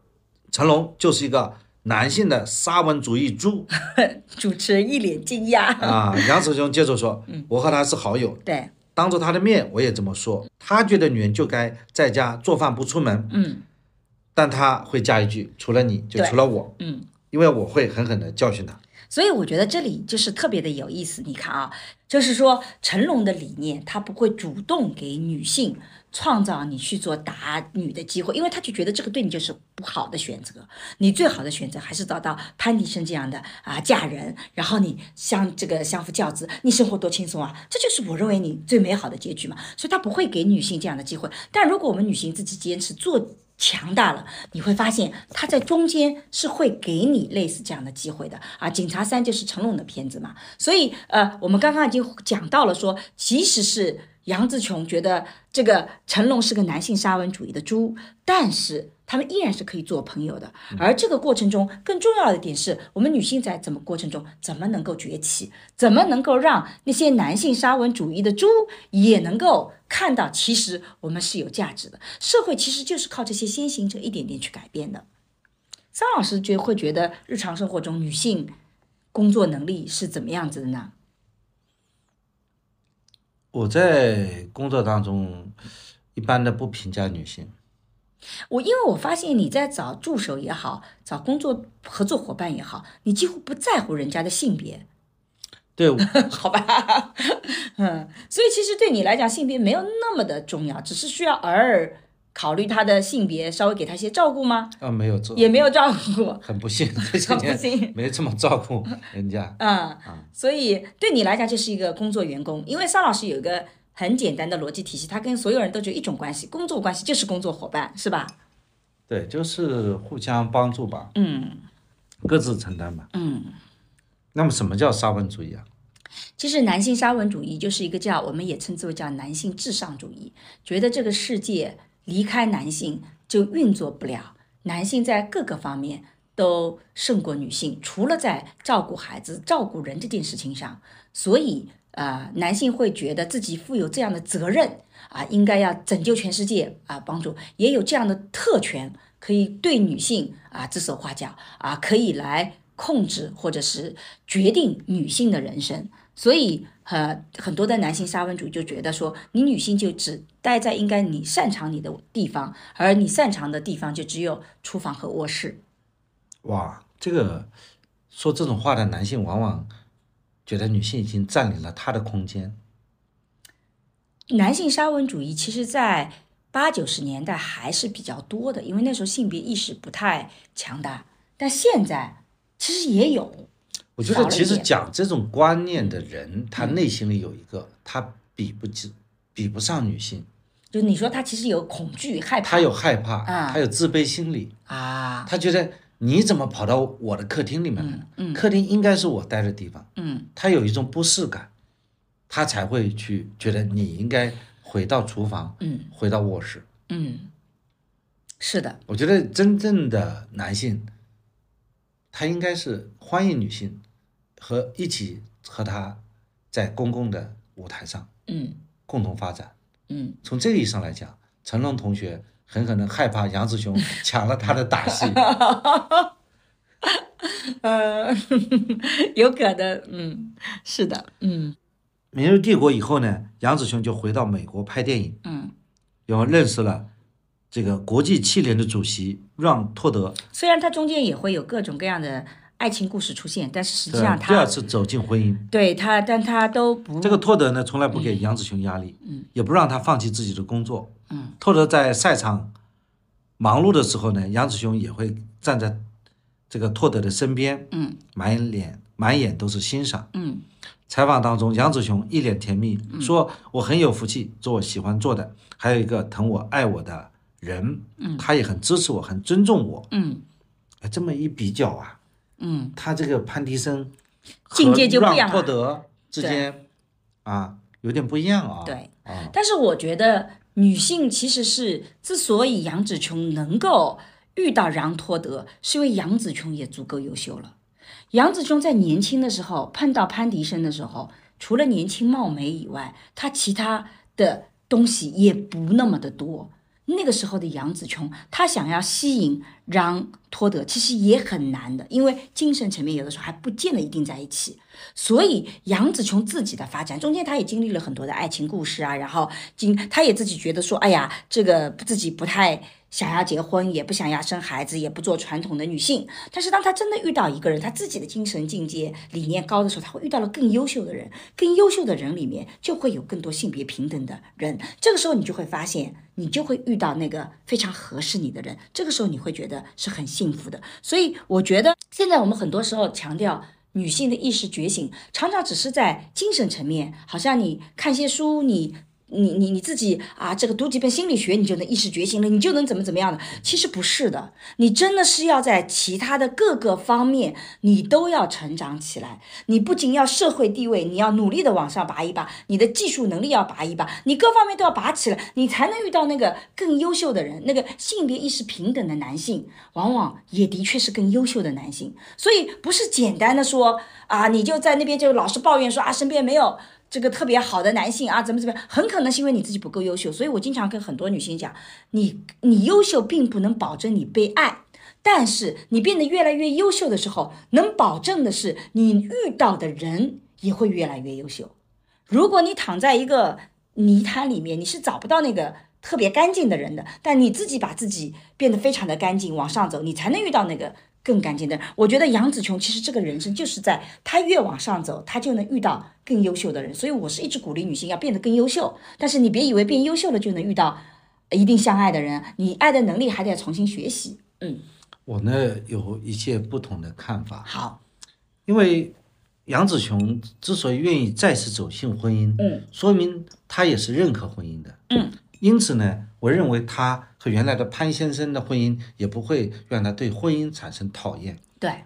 成龙就是一个男性的沙文主义猪 主持人一脸惊讶。啊。杨子兄接着说，我和他是好友，对，当着他的面我也这么说。他觉得女人就该在家做饭不出门，嗯但他会加一句，除了你就除了我，嗯。因为我会狠狠的教训他。所以我觉得这里就是特别的有意思。你看啊，就是说成龙的理念，他不会主动给女性创造你去做打女的机会，因为他就觉得这个对你就是不好的选择。你最好的选择还是找到潘迪生这样的啊嫁人，然后你相这个相夫教子，你生活多轻松啊！这就是我认为你最美好的结局嘛。所以他不会给女性这样的机会。但如果我们女性自己坚持做。强大了，你会发现他在中间是会给你类似这样的机会的啊！警察三就是成龙的片子嘛，所以呃，我们刚刚已经讲到了说，即使是杨紫琼觉得这个成龙是个男性沙文主义的猪，但是他们依然是可以做朋友的。而这个过程中，更重要的点是我们女性在怎么过程中怎么能够崛起，怎么能够让那些男性沙文主义的猪也能够看到，其实我们是有价值的。社会其实就是靠这些先行者一点点去改变的。桑老师觉会觉得日常生活中女性工作能力是怎么样子的呢？我在工作当中一般的不评价女性，我因为我发现你在找助手也好，找工作合作伙伴也好，你几乎不在乎人家的性别，对，好吧？嗯，所以其实对你来讲，性别没有那么的重要，只是需要偶尔考虑他的性别，稍微给他一些照顾吗？啊没有做，也没有照顾，很不幸，这些很不幸年没这么照顾人家。嗯，所以对你来讲就是一个工作员工，因为桑老师有一个很简单的逻辑体系，他跟所有人都只有一种关系，工作关系就是工作伙伴，是吧？对，就是互相帮助吧，嗯各自承担吧。嗯。那么什么叫沙文主义啊？其实男性沙文主义就是一个叫我们也称之为叫男性至上主义，觉得这个世界离开男性就运作不了，男性在各个方面都胜过女性，除了在照顾孩子、照顾人这件事情上，所以呃，男性会觉得自己负有这样的责任啊，应该要拯救全世界啊，帮助，也有这样的特权，可以对女性啊指手画脚啊，可以来控制或者是决定女性的人生。所以，呃，很多的男性沙文主义就觉得说，你女性就只待在应该你擅长你的地方，而你擅长的地方就只有厨房和卧室。哇，这个说这种话的男性往往觉得女性已经占领了他的空间。男性沙文主义其实，在八九十年代还是比较多的，因为那时候性别意识不太强大。但现在其实也有，我觉得其实讲这种观念的人，他内心里有一个，他比不及比不上女性，就你说他其实有恐惧、害怕，他有害怕，啊。他有自卑心理，啊，他觉得你怎么跑到我的客厅里面来？了？嗯。客厅应该是我待的地方，嗯。他有一种不适感，他才会去觉得你应该回到厨房，嗯。回到卧室。嗯，是的，我觉得真正的男性，他应该是欢迎女性和一起和他在公共的舞台上嗯共同发展。嗯。从这个意义上来讲，成龙同学很可能害怕杨紫琼 抢了他的打戏。呃，有可能，嗯，是的，嗯。明日帝国以后呢，杨紫琼就回到美国拍电影，嗯，然后认识了这个国际汽联的主席让托德。虽然他中间也会有各种各样的爱情故事出现，但是实际上他第二次走进婚姻，对他，但他都不这个托德呢，从来不给杨子雄压力，嗯，也不让他放弃自己的工作，嗯，托德在赛场忙碌的时候呢，杨子雄也会站在这个托德的身边，嗯，满脸满眼都是欣赏，嗯。采访当中，杨子雄一脸甜蜜，说：“我很有福气，做我喜欢做的，还有一个疼我爱我的人，嗯，他也很支持我，很尊重我。”嗯，哎，这么一比较啊，嗯，他这个潘迪生境界就不一样了。托德之间啊，有点不一样啊。对，啊，但是我觉得女性其实是之所以杨紫琼能够遇到让托德，是因为杨紫琼也足够优秀了。杨紫琼在年轻的时候碰到潘迪生的时候，除了年轻貌美以外，她其他的东西也不那么的多。那个时候的杨紫琼，她想要吸引让托德，其实也很难的，因为精神层面有的时候还不见得一定在一起。所以杨紫琼自己的发展中间，她也经历了很多的爱情故事啊，然后经她也自己觉得说，哎呀，这个自己不太。想要结婚，也不想要生孩子，也不做传统的女性。但是，当她真的遇到一个人，她自己的精神境界、理念高的时候，她会遇到了更优秀的人。更优秀的人里面，就会有更多性别平等的人。这个时候，你就会发现，你就会遇到那个非常合适你的人。这个时候，你会觉得是很幸福的。所以，我觉得现在我们很多时候强调女性的意识觉醒，常常只是在精神层面，好像你看些书，你。你你你自己啊，这个读几本心理学，你就能意识觉醒了，你就能怎么怎么样的？其实不是的，你真的是要在其他的各个方面，你都要成长起来。你不仅要社会地位，你要努力的往上拔一拔，你的技术能力要拔一拔，你各方面都要拔起来，你才能遇到那个更优秀的人。那个性别意识平等的男性，往往也的确是更优秀的男性。所以不是简单的说啊，你就在那边就老是抱怨说啊，身边没有。这个特别好的男性啊，怎么怎么样，很可能是因为你自己不够优秀。所以我经常跟很多女性讲，你你优秀并不能保证你被爱，但是你变得越来越优秀的时候，能保证的是你遇到的人也会越来越优秀。如果你躺在一个泥潭里面，你是找不到那个特别干净的人的。但你自己把自己变得非常的干净，往上走，你才能遇到那个。更干净的，我觉得杨紫琼其实这个人生就是在她越往上走，她就能遇到更优秀的人。所以我是一直鼓励女性要变得更优秀。但是你别以为变优秀了就能遇到一定相爱的人，你爱的能力还得重新学习。嗯，我呢有一些不同的看法。好，因为杨紫琼之所以愿意再次走进婚姻，嗯，说明她也是认可婚姻的。嗯，因此呢，我认为她。和原来的潘先生的婚姻也不会让他对婚姻产生讨厌。对，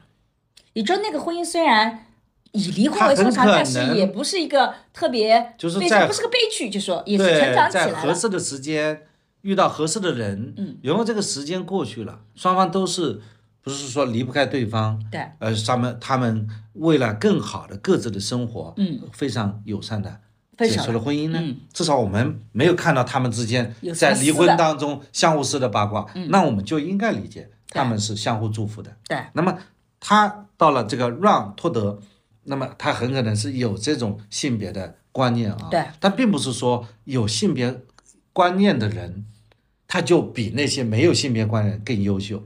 你说那个婚姻虽然以离婚为收场，但是也不是一个特别，就是在不是个悲剧，就说也是成长起来了。在合适的时间遇到合适的人，嗯，然后这个时间过去了，双方都是不是说离不开对方？对，呃，他们他们为了更好的各自的生活，嗯，非常友善的。结束了婚姻呢？嗯，至少我们没有看到他们之间在离婚当中相互撕的八卦，那我们就应该理解他们是相互祝福的。对。那么他到了这个让托德，那么他很可能是有这种性别的观念啊。对。但并不是说有性别观念的人，他就比那些没有性别观念更优秀。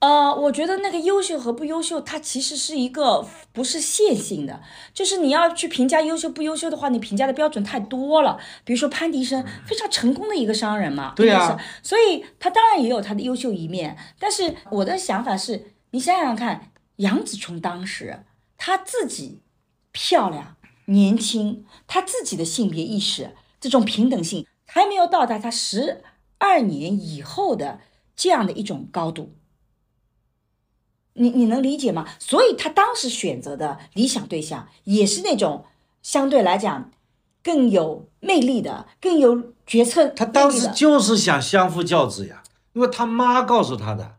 呃，我觉得那个优秀和不优秀，它其实是一个不是线性的，就是你要去评价优秀不优秀的话，你评价的标准太多了。比如说潘迪生非常成功的一个商人嘛，对呀，所以他当然也有他的优秀一面。但是我的想法是，你想想看，杨紫琼当时她自己漂亮、年轻，她自己的性别意识、这种平等性还没有到达她十二年以后的这样的一种高度。你你能理解吗？所以他当时选择的理想对象也是那种相对来讲更有魅力的、更有决策。他当时就是想相夫教子呀，因为他妈告诉他的，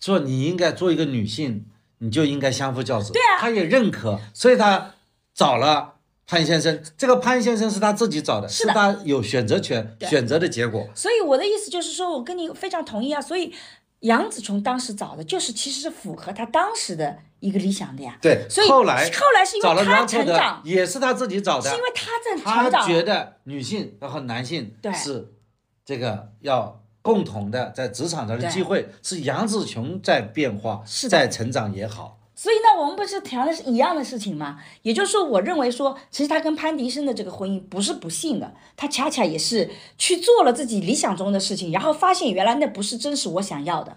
说你应该做一个女性，你就应该相夫教子。对啊，他也认可，所以他找了潘先生。这个潘先生是他自己找的，是他有选择权、选择的结果。所以我的意思就是说，我跟你非常同意啊。所以。杨紫琼当时找的就是其实是符合她当时的一个理想的呀。对，所以后来后来是因找了为她成长，也是他自己找的，是因为她在成他长。觉得女性和男性对是这个要共同的在职场上的机会，是杨紫琼在变化，是在成长也好。所以呢，我们不是谈的是一样的事情吗？也就是说，我认为说，其实他跟潘迪生的这个婚姻不是不幸的，他恰恰也是去做了自己理想中的事情，然后发现原来那不是真实我想要的。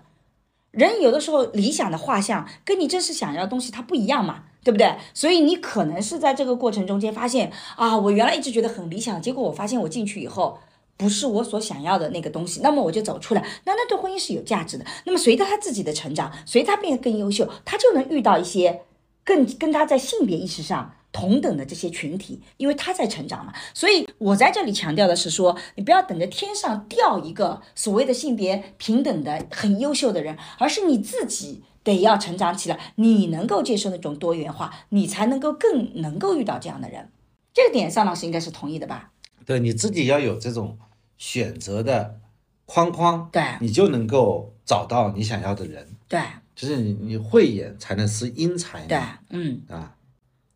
人有的时候理想的画像跟你真实想要的东西它不一样嘛，对不对？所以你可能是在这个过程中间发现啊，我原来一直觉得很理想，结果我发现我进去以后。不是我所想要的那个东西，那么我就走出来，那那对婚姻是有价值的。那么随着他自己的成长，随他变得更优秀，他就能遇到一些更跟他在性别意识上同等的这些群体，因为他在成长嘛。所以我在这里强调的是说，你不要等着天上掉一个所谓的性别平等的很优秀的人，而是你自己得要成长起来，你能够接受那种多元化，你才能够更能够遇到这样的人。这个点，尚老师应该是同意的吧？对，你自己要有这种选择的框框，对你就能够找到你想要的人。对就是你你慧眼才能识英才对嘛，，嗯啊，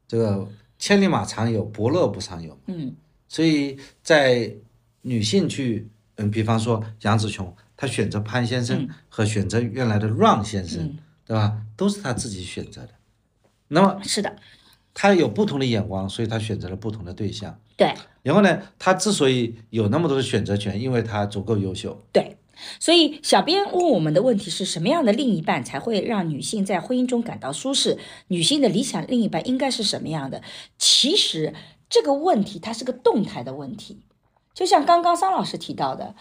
这个千里马常有，伯乐不常有。嗯所以在女性去，嗯，比方说杨紫琼，她选择潘先生和选择原来的 Run 先生，嗯对吧？都是她自己选择的。那么是的，她有不同的眼光，所以她选择了不同的对象。对。然后呢，他之所以有那么多的选择权，因为他足够优秀。对，所以小编问我们的问题是什么样的另一半才会让女性在婚姻中感到舒适？女性的理想另一半应该是什么样的？其实这个问题它是个动态的问题，就像刚刚桑老师提到的，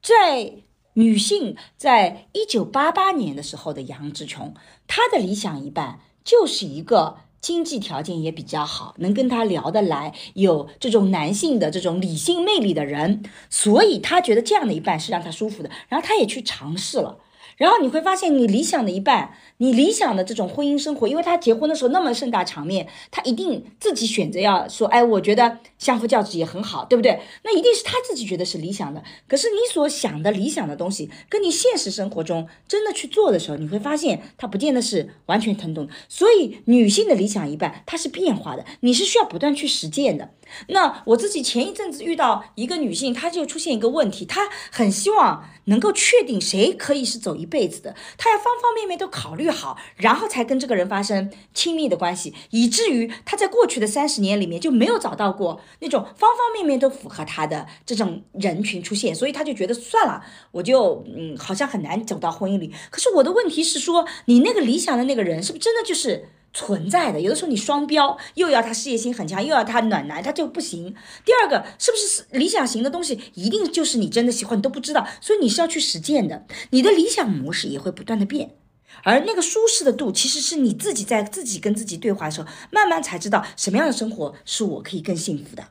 在女性在一九八八年的时候的杨紫琼，她的理想一半就是一个。经济条件也比较好，能跟他聊得来，有这种男性的这种理性魅力的人，所以他觉得这样的一半是让他舒服的，然后他也去尝试了。然后你会发现，你理想的一半，你理想的这种婚姻生活，因为他结婚的时候那么盛大场面，他一定自己选择要说，哎，我觉得相夫教子也很好，对不对？那一定是他自己觉得是理想的。可是你所想的理想的东西，跟你现实生活中真的去做的时候，你会发现它不见得是完全腾动。所以女性的理想一半，它是变化的，你是需要不断去实践的。那我自己前一阵子遇到一个女性，她就出现一个问题，她很希望能够确定谁可以是走一辈子的，她要方方面面都考虑好，然后才跟这个人发生亲密的关系，以至于她在过去的三十年里面就没有找到过那种方方面面都符合她的这种人群出现，所以她就觉得算了，我就嗯好像很难走到婚姻里。可是我的问题是说，你那个理想的那个人是不是真的就是？存在的，有的时候你双标，又要他事业心很强，又要他暖男，他就不行。第二个，是不是理想型的东西一定就是你真的喜欢，你都不知道，所以你是要去实践的。你的理想模式也会不断的变，而那个舒适的度，其实是你自己在自己跟自己对话的时候，慢慢才知道什么样的生活是我可以更幸福的，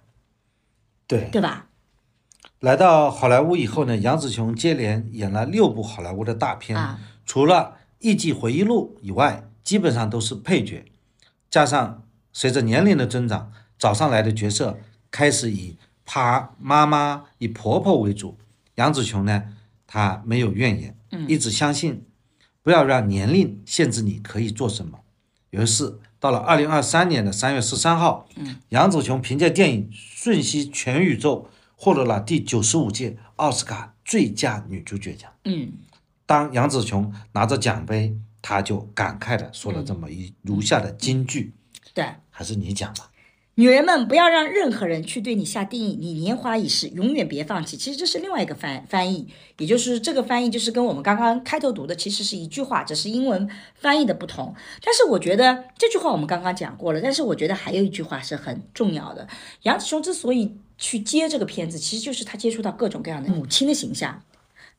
对，对吧？来到好莱坞以后呢，杨紫琼接连演了六部好莱坞的大片，啊除了《艺伎回忆录》以外，基本上都是配角。加上随着年龄的增长，找上来的角色开始以怕妈妈、以婆婆为主。杨紫琼呢，她没有怨言，一直相信不要让年龄限制你可以做什么。于是到了二零二三年的三月十三号，杨紫琼凭借电影《瞬息全宇宙》获得了第九十五届奥斯卡最佳女主角奖。嗯，当杨紫琼拿着奖杯，她就感慨的说了这么一如下的金句，对。还是你讲吧。女人们不要让任何人去对你下定义，你年华已逝，永远别放弃。其实这是另外一个翻翻译，也就是这个翻译就是跟我们刚刚开头读的其实是一句话，只是英文翻译的不同。但是我觉得这句话我们刚刚讲过了，但是我觉得还有一句话是很重要的。杨子琼之所以去接这个片子，其实就是他接触到各种各样的母亲的形象。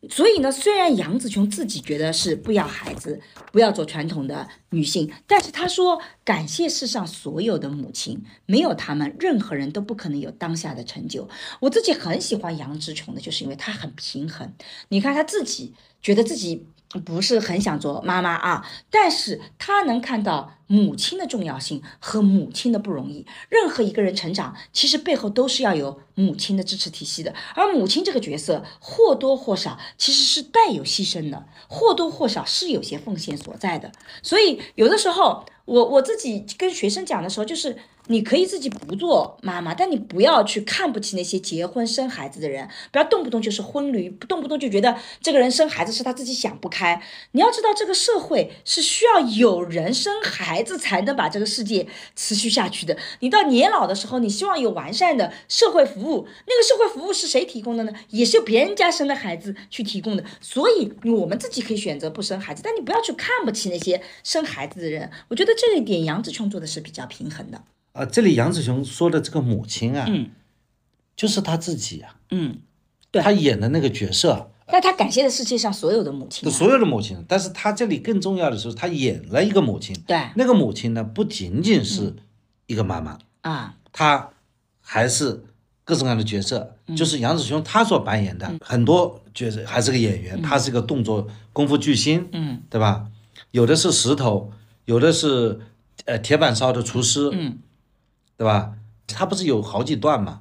所以呢，虽然杨紫琼自己觉得是不要孩子，不要做传统的女性，但是她说感谢世上所有的母亲，没有她们，任何人都不可能有当下的成就。我自己很喜欢杨紫琼的，就是因为她很平衡。你看她自己觉得自己不是很想做妈妈啊，但是他能看到母亲的重要性和母亲的不容易。任何一个人成长，其实背后都是要有母亲的支持体系的。而母亲这个角色或多或少其实是带有牺牲的，或多或少是有些奉献所在的。所以有的时候，我我自己跟学生讲的时候，就是。你可以自己不做妈妈，但你不要去看不起那些结婚生孩子的人，不要动不动就是婚驴，动不动就觉得这个人生孩子是他自己想不开。你要知道，这个社会是需要有人生孩子才能把这个世界持续下去的。你到年老的时候，你希望有完善的社会服务，那个社会服务是谁提供的呢？也是别人家生的孩子去提供的。所以我们自己可以选择不生孩子，但你不要去看不起那些生孩子的人。我觉得这一点杨紫琼做的是比较平衡的。啊，这里杨紫琼说的这个母亲啊，嗯，就是她自己啊，嗯，她演的那个角色，那她感谢的世界上所有的母亲，所有的母亲，但是她这里更重要的是，她演了一个母亲，对，那个母亲呢，不仅仅是一个妈妈。啊，她还是各种各样的角色，就是杨紫琼她所扮演的很多角色，还是个演员，她是个动作功夫巨星，嗯，对吧？有的是石头，有的是呃铁板烧的厨师，嗯。对吧？他不是有好几段嘛？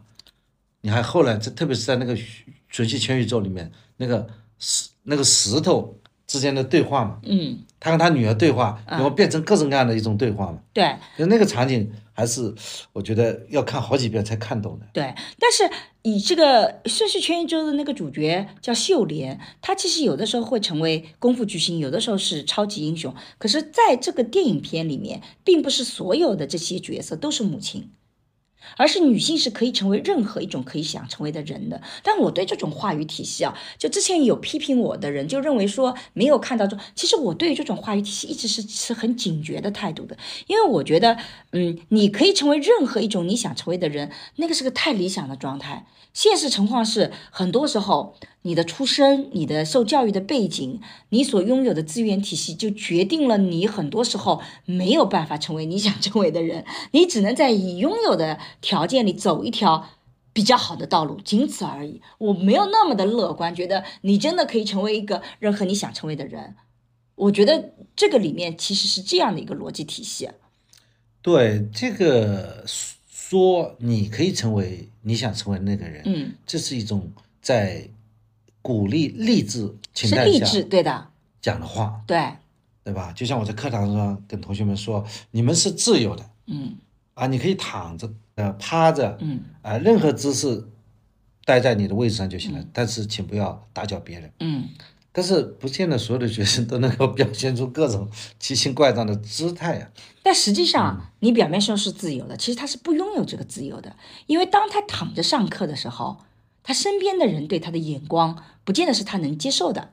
你还后来，这特别是在那个《全息全宇宙》里面，那个石那个石头之间的对话嘛，嗯，他跟他女儿对话，然后变成各种各样的一种对话嘛。对，就那个场景，还是我觉得要看好几遍才看懂的。对，但是以这个《顺势全宇宙》的那个主角叫秀莲，她其实有的时候会成为功夫巨星，有的时候是超级英雄。可是在这个电影片里面，并不是所有的这些角色都是母亲。而是女性是可以成为任何一种可以想成为的人的，但我对这种话语体系啊，就之前有批评我的人就认为说没有看到这，其实我对于这种话语体系一直是持很警觉的态度的，因为我觉得，嗯，你可以成为任何一种你想成为的人，那个是个太理想的状态。现实情况是，很多时候你的出身、你的受教育的背景、你所拥有的资源体系，就决定了你很多时候没有办法成为你想成为的人。你只能在已拥有的条件里走一条比较好的道路，仅此而已。我没有那么的乐观，觉得你真的可以成为一个任何你想成为的人。我觉得这个里面其实是这样的一个逻辑体系。对这个。说你可以成为你想成为那个人，嗯，这是一种在鼓励励志情态下对的讲的话，对对吧？就像我在课堂上跟同学们说，你们是自由的，嗯啊，你可以躺着呃趴着，嗯啊，任何姿势待在你的位置上就行了，但是请不要打搅别人，嗯。但是不见得所有的学生都能够表现出各种奇形怪状的姿态呀。但实际上，你表面上是自由的，其实他是不拥有这个自由的。因为当他躺着上课的时候，他身边的人对他的眼光，不见得是他能接受的。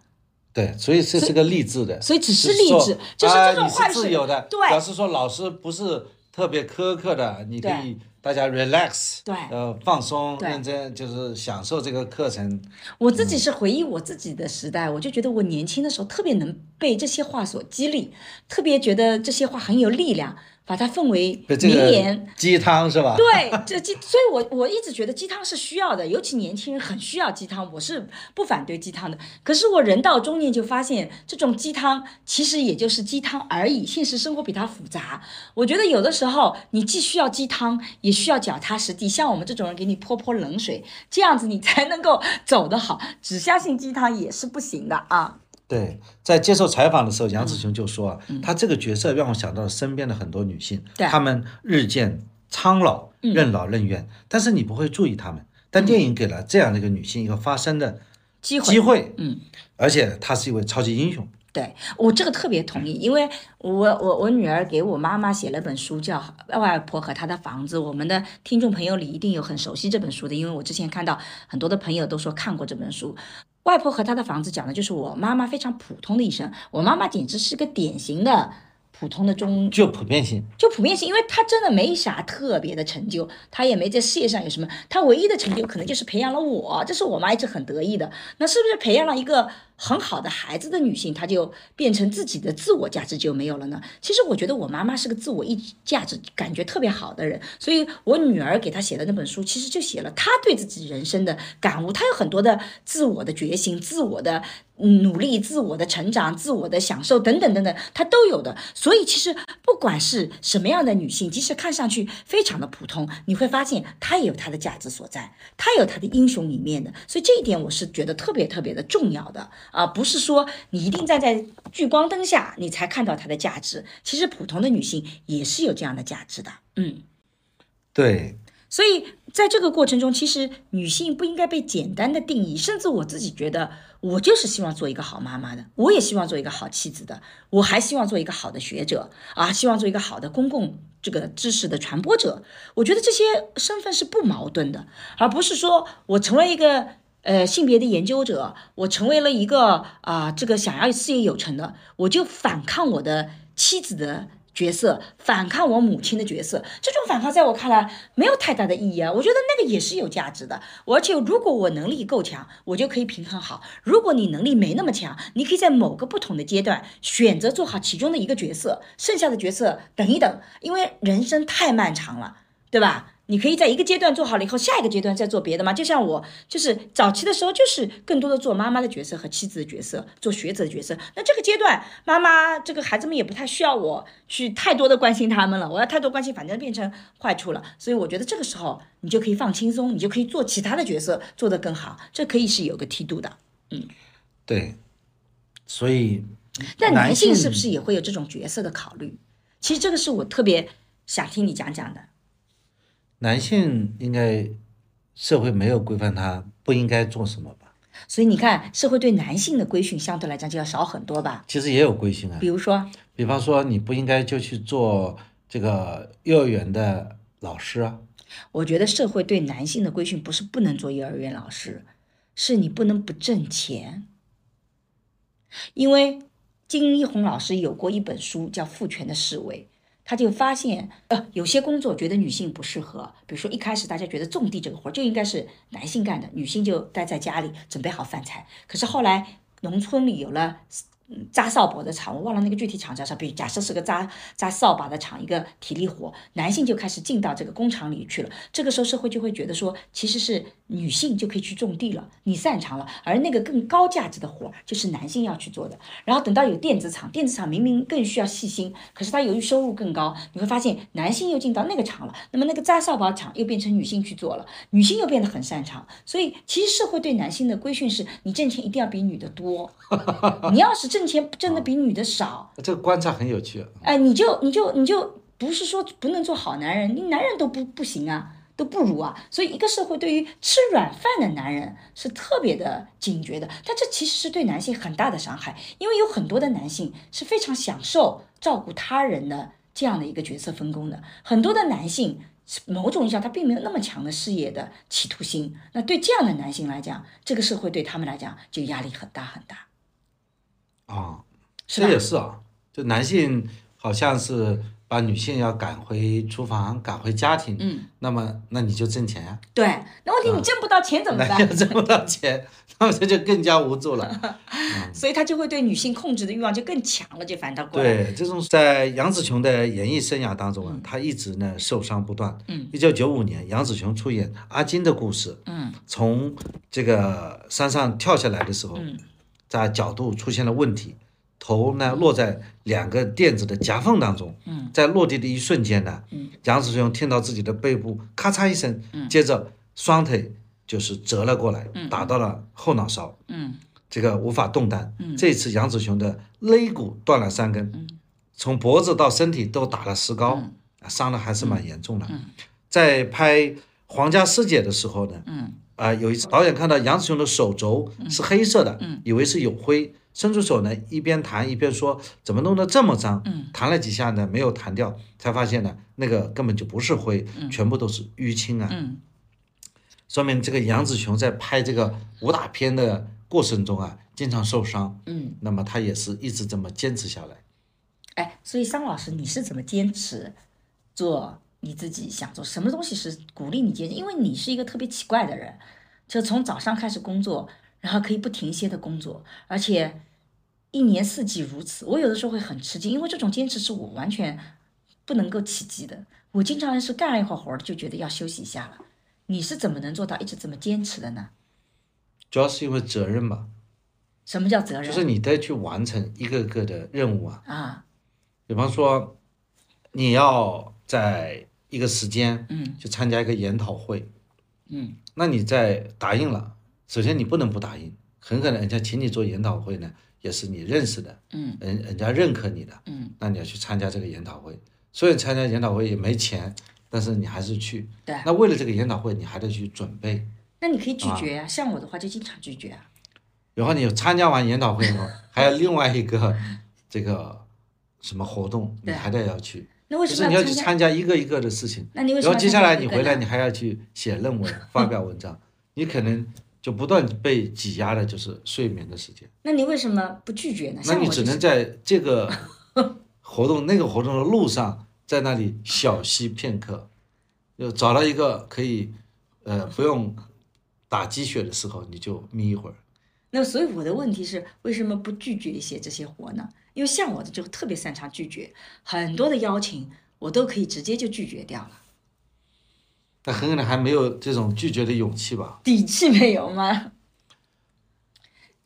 对，所以这是个励志的，所以只是励志，就是这种话是自由的，对，表示说老师不是特别苛刻的，你可以。大家 relax，对，呃，放松，认真，就是享受这个课程。我自己是回忆我自己的时代，我就觉得我年轻的时候特别能被这些话所激励，特别觉得这些话很有力量。把它奉为名言，鸡汤是吧？对，这鸡，所以我我一直觉得鸡汤是需要的，尤其年轻人很需要鸡汤。我是不反对鸡汤的，可是我人到中年就发现，这种鸡汤其实也就是鸡汤而已。现实生活比它复杂。我觉得有的时候你既需要鸡汤，也需要脚踏实地。像我们这种人给你泼泼冷水，这样子你才能够走得好。只相信鸡汤也是不行的啊。对，在接受采访的时候，杨紫琼就说啊：“她这个角色让我想到了身边的很多女性，她们日渐苍老，任劳任怨，但是你不会注意她们。但电影给了这样的一个女性一个发声的机会，机会，嗯，而且她是一位超级英雄。对我这个特别同意，因为我我我女儿给我妈妈写了本书，叫《外婆和她的房子》。我们的听众朋友里一定有很熟悉这本书的，因为我之前看到很多的朋友都说看过这本书。外婆和她的房子讲的就是我妈妈非常普通的一生。我妈妈简直是个典型的普通的中，就普遍性，就普遍性，因为她真的没啥特别的成就，她也没在事业上有什么，她唯一的成就可能就是培养了我，这是我妈一直很得意的。那是不是培养了一个很好的孩子的女性，她就变成自己的自我价值就没有了呢？其实我觉得我妈妈是个自我意价值感觉特别好的人，所以我女儿给她写的那本书，其实就写了她对自己人生的感悟，她有很多的自我的觉醒，自我的。努力、自我的成长、自我的享受等等等等，她都有的。所以其实不管是什么样的女性，即使看上去非常的普通，你会发现她也有她的价值所在，她有她的英雄一面的。所以这一点我是觉得特别特别的重要的啊，不是说你一定站在聚光灯下你才看到它的价值，其实普通的女性也是有这样的价值的。嗯，对。所以在这个过程中，其实女性不应该被简单的定义，甚至我自己觉得，我就是希望做一个好妈妈的，我也希望做一个好妻子的，我还希望做一个好的学者啊，希望做一个好的公共这个知识的传播者。我觉得这些身份是不矛盾的，而不是说我成为一个呃性别的研究者，我成为了一个啊这个想要事业有成的，我就反抗我的妻子的。角色反抗我母亲的角色，这种反抗在我看来没有太大的意义啊。我觉得那个也是有价值的，而且如果我能力够强，我就可以平衡好。如果你能力没那么强，你可以在某个不同的阶段选择做好其中的一个角色，剩下的角色等一等，因为人生太漫长了，对吧？你可以在一个阶段做好了以后，下一个阶段再做别的吗？就像我，就是早期的时候，就是更多的做妈妈的角色和妻子的角色，做学者的角色。那这个阶段，妈妈这个孩子们也不太需要我去太多的关心他们了。我要太多关心，反正变成坏处了。所以我觉得这个时候你就可以放轻松，你就可以做其他的角色，做得更好。这可以是有个梯度的，嗯，对。所以，但男性是不是也会有这种角色的考虑？其实这个是我特别想听你讲讲的。男性应该社会没有规范他不应该做什么吧？所以你看，社会对男性的规训相对来讲就要少很多吧？其实也有规训啊，比如说，比方说你不应该就去做这个幼儿园的老师啊。我觉得社会对男性的规训不是不能做幼儿园老师，是你不能不挣钱。因为金一红老师有过一本书叫《父权的思维》。他就发现，呃，有些工作觉得女性不适合，比如说一开始大家觉得种地这个活就应该是男性干的，女性就待在家里准备好饭菜。可是后来农村里有了。扎扫把的厂，我忘了那个具体厂叫啥。比如假设是个扎扎扫把的厂，一个体力活，男性就开始进到这个工厂里去了。这个时候社会就会觉得说，其实是女性就可以去种地了，你擅长了。而那个更高价值的活就是男性要去做的。然后等到有电子厂，电子厂明明更需要细心，可是它由于收入更高，你会发现男性又进到那个厂了。那么那个扎扫把厂又变成女性去做了，女性又变得很擅长。所以其实社会对男性的规训是，你挣钱一定要比女的多。你要是挣钱挣的比女的少，这个观察很有趣。哎，你就你就你就不是说不能做好男人，你男人都不不行啊，都不如啊。所以一个社会对于吃软饭的男人是特别的警觉的，但这其实是对男性很大的伤害，因为有很多的男性是非常享受照顾他人的这样的一个角色分工的，很多的男性某种意义上他并没有那么强的事业的企图心。那对这样的男性来讲，这个社会对他们来讲就压力很大很大。啊，这也是啊，就男性好像是把女性要赶回厨房，赶回家庭，嗯，那么那你就挣钱呀，对，那问题你挣不到钱怎么办？挣不到钱，那么这就更加无助了，所以他就会对女性控制的欲望就更强了，就反倒过来。对，这种在杨紫琼的演艺生涯当中啊，她一直呢受伤不断，嗯，一九九五年杨紫琼出演阿金的故事，嗯，从这个山上跳下来的时候，嗯。在角度出现了问题，头呢落在两个垫子的夹缝当中。嗯，在落地的一瞬间呢，嗯，杨子雄听到自己的背部咔嚓一声，嗯，接着双腿就是折了过来，嗯，打到了后脑勺，嗯，这个无法动弹。嗯，这次杨子雄的肋骨断了三根，嗯，从脖子到身体都打了石膏，伤的还是蛮严重的。在拍《皇家师姐》的时候呢，嗯。啊，有一次导演看到杨子雄的手肘是黑色的，嗯以为是有灰，伸出手呢，一边弹一边说：“怎么弄得这么脏？”嗯弹了几下呢，没有弹掉，才发现呢，那个根本就不是灰，全部都是淤青啊。说明这个杨子雄在拍这个武打片的过程中啊，经常受伤。嗯，那么他也是一直这么坚持下来。哎，所以桑老师，你是怎么坚持做？你自己想做什么东西是鼓励你坚持，因为你是一个特别奇怪的人，就从早上开始工作，然后可以不停歇的工作，而且一年四季如此。我有的时候会很吃惊，因为这种坚持是我完全不能够企及的。我经常是干了一会儿活儿就觉得要休息一下了。你是怎么能做到一直这么坚持的呢？主要是因为责任吧。什么叫责任？就是你得去完成一个个的任务啊。啊。比方说，你要在一个时间，嗯，去参加一个研讨会，嗯，那你在答应了，首先你不能不答应，很可能人家请你做研讨会呢，也是你认识的，嗯，人人家认可你的，嗯，那你要去参加这个研讨会，虽然参加研讨会也没钱，但是你还是去，对，那为了这个研讨会，你还得去准备，那你可以拒绝啊，像我的话就经常拒绝啊，然后你参加完研讨会以后，还有另外一个这个。什么活动你还得要去？那为什么你要去参加一个一个的事情？那你为什么？然后接下来你回来，你还要去写论文、发表文章，你可能就不断被挤压的，就是睡眠的时间。那你为什么不拒绝呢？那你只能在这个 活动、那个活动的路上，在那里小息片刻，就找到一个可以呃不用打鸡血的时候，你就眯一会儿。那所以我的问题是，为什么不拒绝一些这些活呢？因为像我的就特别擅长拒绝，很多的邀请我都可以直接就拒绝掉了。那很可能还没有这种拒绝的勇气吧？底气没有吗？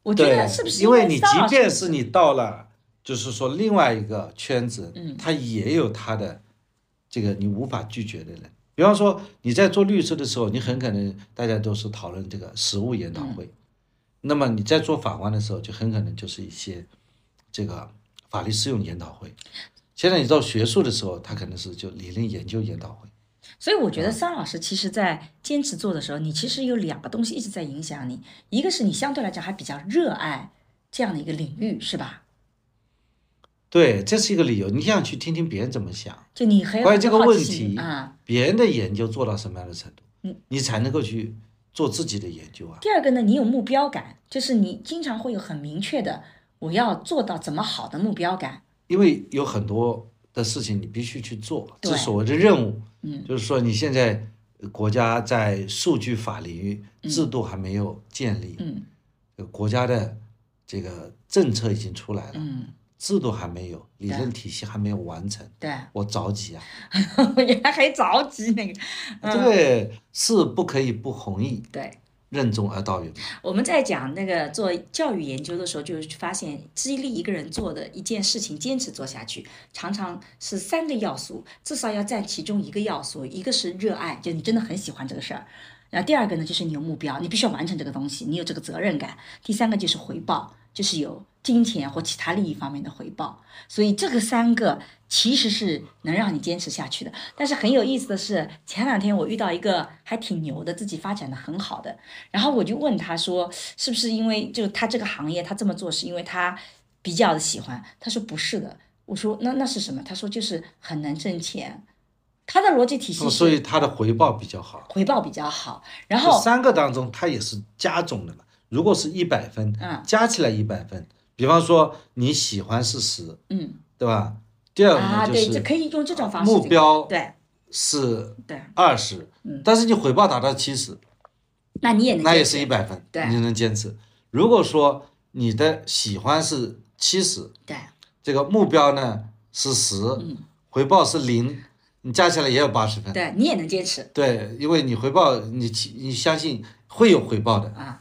我觉得是不是因为你即便是你到了，就是说另外一个圈子，嗯，他也有他的这个你无法拒绝的人。比方说你在做律师的时候，你很可能大家都是讨论这个实务研讨会，那么你在做法官的时候，就很可能就是一些这个。法律适用研讨会，现在你到学术的时候，他可能是就理论研究研讨会。所以我觉得桑老师其实在坚持做的时候，你其实有两个东西一直在影响你，一个是你相对来讲还比较热爱这样的一个领域，是吧？对，这是一个理由。你想去听听别人怎么想，就你很关于这个问题啊，别人的研究做到什么样的程度，你，你才能够去做自己的研究啊。第二个呢，你有目标感，就是你经常会有很明确的。我要做到怎么好的目标感？因为有很多的事情你必须去做，这是我的任务。嗯，就是说你现在国家在数据法领域制度还没有建立，嗯，国家的这个政策已经出来了，嗯，制度还没有，理论体系还没有完成，对，我着急啊，原来还着急那个，对，是不可以不同意，对。任重而道远。我们在讲那个做教育研究的时候，就发现激励一个人做的一件事情坚持做下去，常常是三个要素，至少要占其中一个要素。一个是热爱，就你真的很喜欢这个事儿；然后第二个呢，就是你有目标，你必须要完成这个东西，你有这个责任感；第三个就是回报，就是有。金钱或其他利益方面的回报，所以这个三个其实是能让你坚持下去的。但是很有意思的是，前两天我遇到一个还挺牛的，自己发展的很好的，然后我就问他说，是不是因为就他这个行业他这么做是因为他比较的喜欢？他说不是的。我说那那是什么？他说就是很能挣钱。他的逻辑体系是，所以他的回报比较好，回报比较好。然后三个当中，他也是加总的嘛。如果是一百分，嗯，加起来一百分。比方说你喜欢是十，嗯，对吧？第二个呢就是可以用这种方式，目标对是，对二十，嗯，但是你回报达到七十，那你也能，那也是一百分，对，你能坚持。如果说你的喜欢是七十，对，这个目标呢是十，嗯，回报是零，你加起来也有八十分，对你也能坚持，对，因为你回报你你相信会有回报的啊。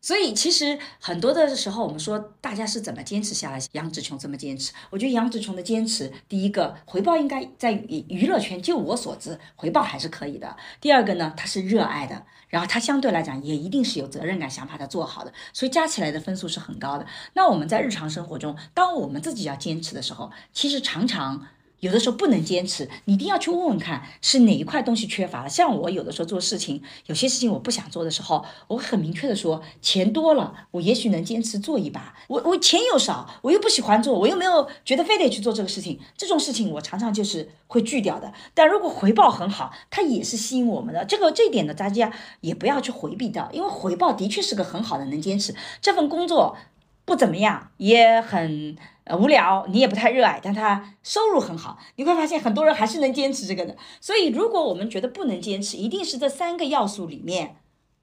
所以其实很多的时候，我们说大家是怎么坚持下来？杨紫琼怎么坚持？我觉得杨紫琼的坚持，第一个回报应该在娱娱乐圈，就我所知，回报还是可以的。第二个呢，他是热爱的，然后他相对来讲也一定是有责任感，想把它做好的，所以加起来的分数是很高的。那我们在日常生活中，当我们自己要坚持的时候，其实常常。有的时候不能坚持，你一定要去问问看是哪一块东西缺乏了。像我有的时候做事情，有些事情我不想做的时候，我很明确的说，钱多了，我也许能坚持做一把。我我钱又少，我又不喜欢做，我又没有觉得非得去做这个事情，这种事情我常常就是会拒掉的。但如果回报很好，它也是吸引我们的。这个这一点呢，大家也不要去回避掉，因为回报的确是个很好的能坚持这份工作。不怎么样，也很呃无聊，你也不太热爱，但他收入很好，你会发现很多人还是能坚持这个的。所以，如果我们觉得不能坚持，一定是这三个要素里面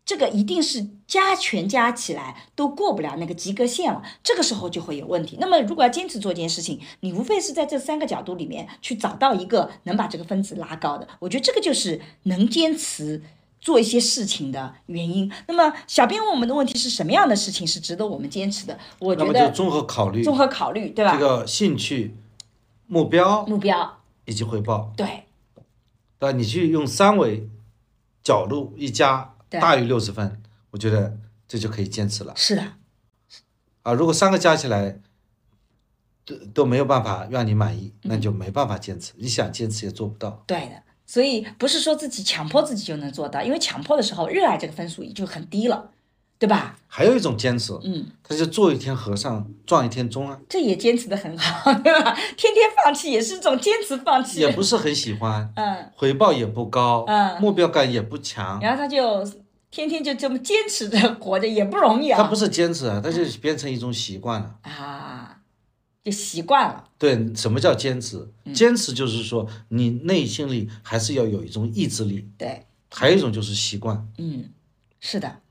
这个一定是加权加起来都过不了那个及格线了，这个时候就会有问题。那么如果要坚持做一件事情，你无非是在这三个角度里面去找到一个能把这个分子拉高的。我觉得这个就是能坚持做一些事情的原因。那么小编问我们的问题是什么样的事情是值得我们坚持的？我觉得综合考虑，综合考虑，对吧？这个兴趣、目标、目标以及回报，对，那你去用三维角度一加。大于六十分，我觉得这就可以坚持了。是的，啊，如果三个加起来都都没有办法让你满意，那就没办法坚持。你想坚持也做不到。对的，所以不是说自己强迫自己就能做到，因为强迫的时候，热爱这个分数也就很低了，对吧？还有一种坚持，嗯，他就做一天和尚撞一天钟啊。这也坚持的很好，对吧？天天放弃也是一种坚持放弃。也不是很喜欢，嗯，回报也不高，嗯，目标感也不强，然后他就。天天就这么坚持着活着也不容易啊！他不是坚持啊，他就变成一种习惯了啊，就习惯了。对，什么叫坚持？坚持就是说你内心里还是要有一种意志力。对，还有一种就是习惯。嗯，是的，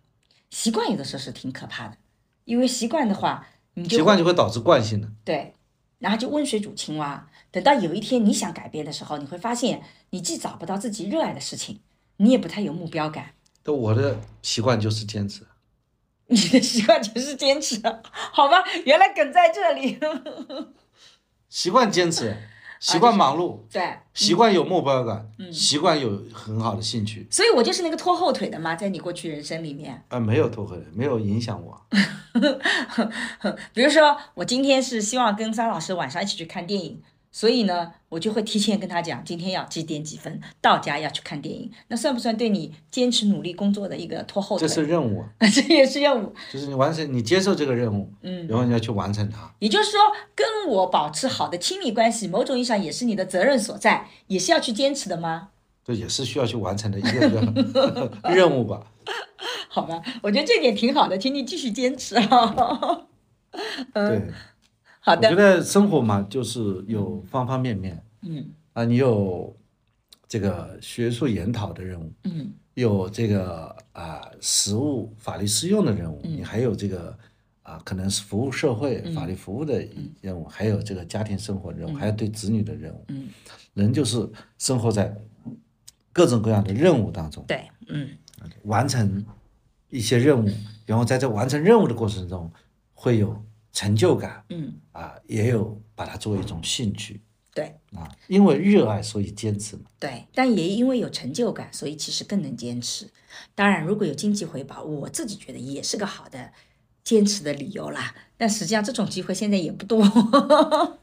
习惯有的时候是挺可怕的，因为习惯的话，你习惯就会导致惯性的。对，然后就温水煮青蛙。等到有一天你想改变的时候，你会发现你既找不到自己热爱的事情，你也不太有目标感。那我的习惯就是坚持，你的习惯就是坚持，好吧？原来梗在这里。习惯坚持，习惯忙碌，对，习惯有目标感，习惯有很好的兴趣。所以我就是那个拖后腿的嘛，在你过去人生里面。啊，没有拖后腿，没有影响我。比如说，我今天是希望跟张老师晚上一起去看电影。所以呢，我就会提前跟他讲，今天要几点几分到家要去看电影，那算不算对你坚持努力工作的一个拖后腿？这是任务，这也是任务。就是你完成，你接受这个任务，嗯，然后你要去完成它。也就是说，跟我保持好的亲密关系，某种意义上也是你的责任所在，也是要去坚持的吗？对，也是需要去完成的一个任 任务吧。好吧，我觉得这点挺好的，请你继续坚持啊。对。好的，我觉得生活嘛，就是有方方面面。嗯。啊，你有这个学术研讨的任务，嗯，有这个啊实务法律适用的任务，你还有这个啊可能是服务社会、法律服务的任务，还有这个家庭生活任务，还有对子女的任务。嗯，人就是生活在各种各样的任务当中。对，嗯，完成一些任务，然后在这完成任务的过程中会有。成就感，嗯啊，也有把它作为一种兴趣，对啊，因为热爱所以坚持嘛，对，但也因为有成就感，所以其实更能坚持。当然，如果有经济回报，我自己觉得也是个好的坚持的理由啦。但实际上这种机会现在也不多。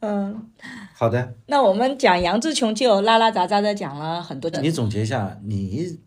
嗯，好的。那我们讲杨志琼就拉拉杂杂的讲了很多。你总结一下，你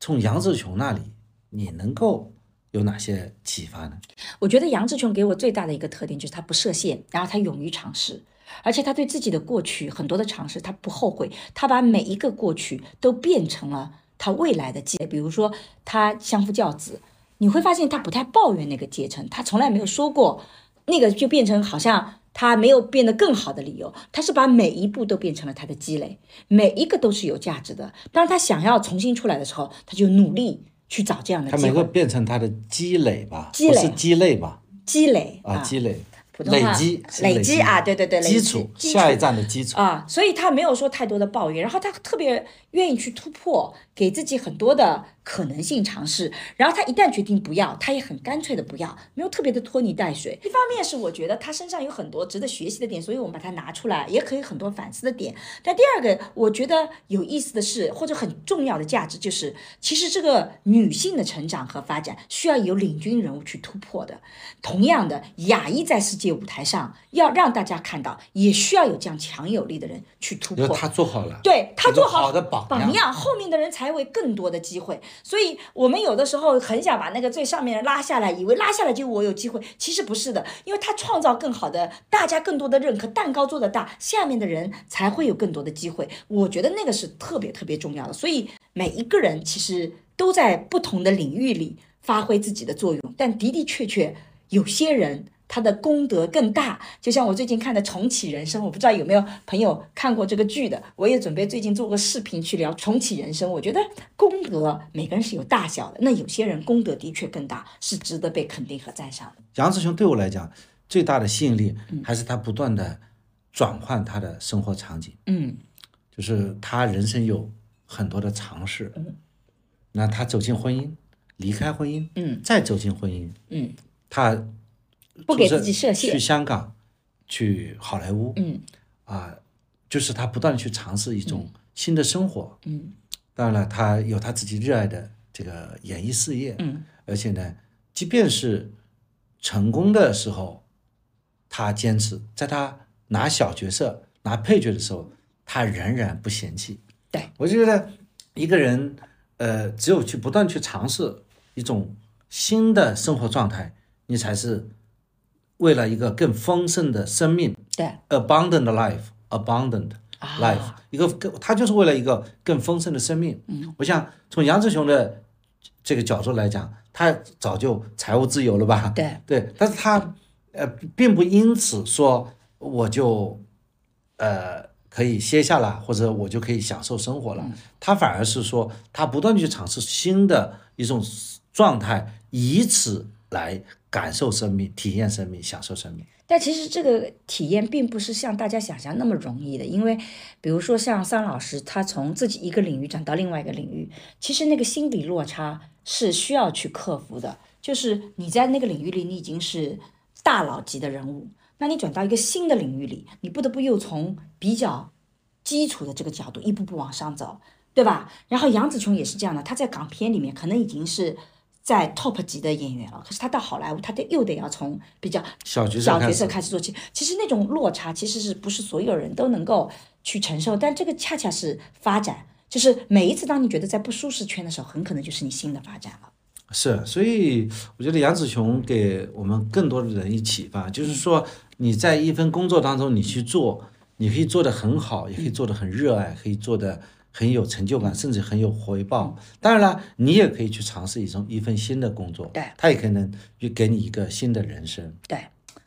从杨志琼那里你能够。有哪些启发呢？我觉得杨志琼给我最大的一个特点就是他不设限，然后他勇于尝试，而且他对自己的过去很多的尝试他不后悔，他把每一个过去都变成了他未来的积累。比如说他相夫教子，你会发现他不太抱怨那个阶层，他从来没有说过那个就变成好像他没有变得更好的理由，他是把每一步都变成了他的积累，每一个都是有价值的。当他想要重新出来的时候，他就努力。去找这样的机会，他们会。变成他的积累吧，积累。是积累吧，积累啊，积累。累积累积啊，对对对，基础。下一站的基础。啊，所以他没有说太多的抱怨，然后他特别愿意去突破，给自己很多的可能性尝试，然后他一旦决定不要，他也很干脆的不要，没有特别的拖泥带水。一方面是我觉得他身上有很多值得学习的点，所以我们把它拿出来，也可以很多反思的点。但第二个我觉得有意思的是，或者很重要的价值就是，其实这个女性的成长和发展需要有领军人物去突破的。同样的，亚裔在世界。舞台上要让大家看到，也需要有这样强有力的人去突破。他做好了，对他做好的榜榜样，后面的人才会更多的机会。所以，我们有的时候很想把那个最上面拉下来，以为拉下来就我有机会，其实不是的，因为他创造更好的，大家更多的认可，蛋糕做的大，下面的人才会有更多的机会。我觉得那个是特别特别重要的。所以，每一个人其实都在不同的领域里发挥自己的作用，但的的确确有些人。他的功德更大。就像我最近看的《重启人生》，我不知道有没有朋友看过这个剧的，我也准备最近做个视频去聊《重启人生》。我觉得功德每个人是有大小的，那有些人功德的确更大，是值得被肯定和赞赏的。杨子雄对我来讲最大的吸引力还是他不断的转换他的生活场景，嗯就是他人生有很多的尝试。那他走进婚姻，离开婚姻，嗯再走进婚姻，嗯他不给自己设限。去香港，去好莱坞，嗯。啊，就是他不断地去尝试一种新的生活。嗯。当然了，他有他自己热爱的这个演艺事业，嗯。而且呢，即便是成功的时候，他坚持，在他拿小角色、拿配角的时候，他仍然不嫌弃。对。我觉得一个人，呃，只有去不断去尝试一种新的生活状态，你才是为了一个更丰盛的生命对，abundant life，abundant 啊 life，、一个更，他就是为了一个更丰盛的生命。嗯，我想从杨志雄的这个角度来讲，他早就财务自由了吧？对对，但是他呃，并不因此说我就呃可以歇下了，或者我就可以享受生活了。他反而是说，他不断去尝试新的一种状态，以此来感受生命、体验生命、享受生命。但其实这个体验并不是像大家想象那么容易的，因为比如说像桑老师，他从自己一个领域转到另外一个领域，其实那个心理落差是需要去克服的。就是你在那个领域里，你已经是大佬级的人物，那你转到一个新的领域里，你不得不又从比较基础的这个角度一步步往上走，对吧？然后杨紫琼也是这样的，她在港片里面可能已经是在 top 级的演员了，可是他到好莱坞，他得又得要从比较小角色开始做起。其实那种落差，其实是不是所有人都能够去承受？但这个恰恰是发展，就是每一次当你觉得在不舒适圈的时候，很可能就是你新的发展了。是，所以我觉得杨紫琼给我们更多的人一启发，就是说你在一份工作当中，你去做，你可以做得很好，也可以做得很热爱，可以做得很有成就感，甚至很有回报。当然了，你也可以去尝试一种一份新的工作，对，它也可能去给你一个新的人生。对，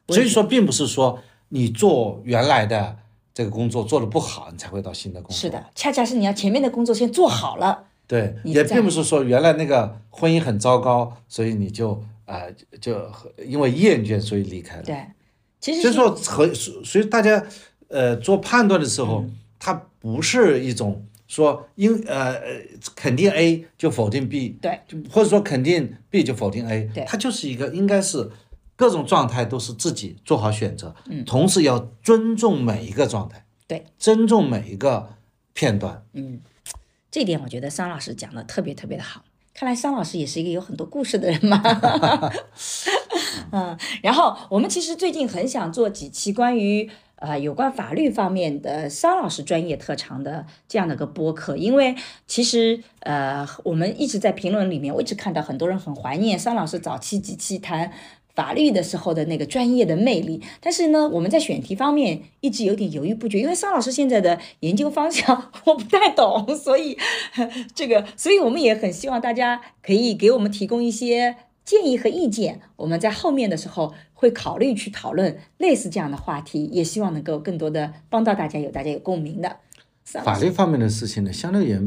所以说，并不是说你做原来的这个工作做的不好，你才会到新的工作。是的，恰恰是你要前面的工作先做好了。对，也并不是说原来那个婚姻很糟糕，所以你就啊、呃就因为厌倦所以离开了。对，其实所以说和所以大家呃做判断的时候，它不是一种说因呃呃肯定 A 就否定 B，对，就或者说肯定 B 就否定 A，对它就是一个应该是各种状态都是自己做好选择，嗯，同时要尊重每一个状态，对，尊重每一个片段。嗯这点我觉得桑老师讲的特别特别的好。看来桑老师也是一个有很多故事的人嘛。嗯，然后我们其实最近很想做几期关于呃有关法律方面的桑老师专业特长的这样的个播客，因为其实呃我们一直在评论里面，我一直看到很多人很怀念桑老师早期几期谈。法律的时候的那个专业的魅力，但是呢，我们在选题方面一直有点犹豫不决，因为桑老师现在的研究方向我不太懂，所以 这个，所以我们也很希望大家可以给我们提供一些建议和意见，我们在后面的时候会考虑去讨论类似这样的话题，也希望能够更多的帮到大家，有大家有共鸣的。法律方面的事情呢，相对也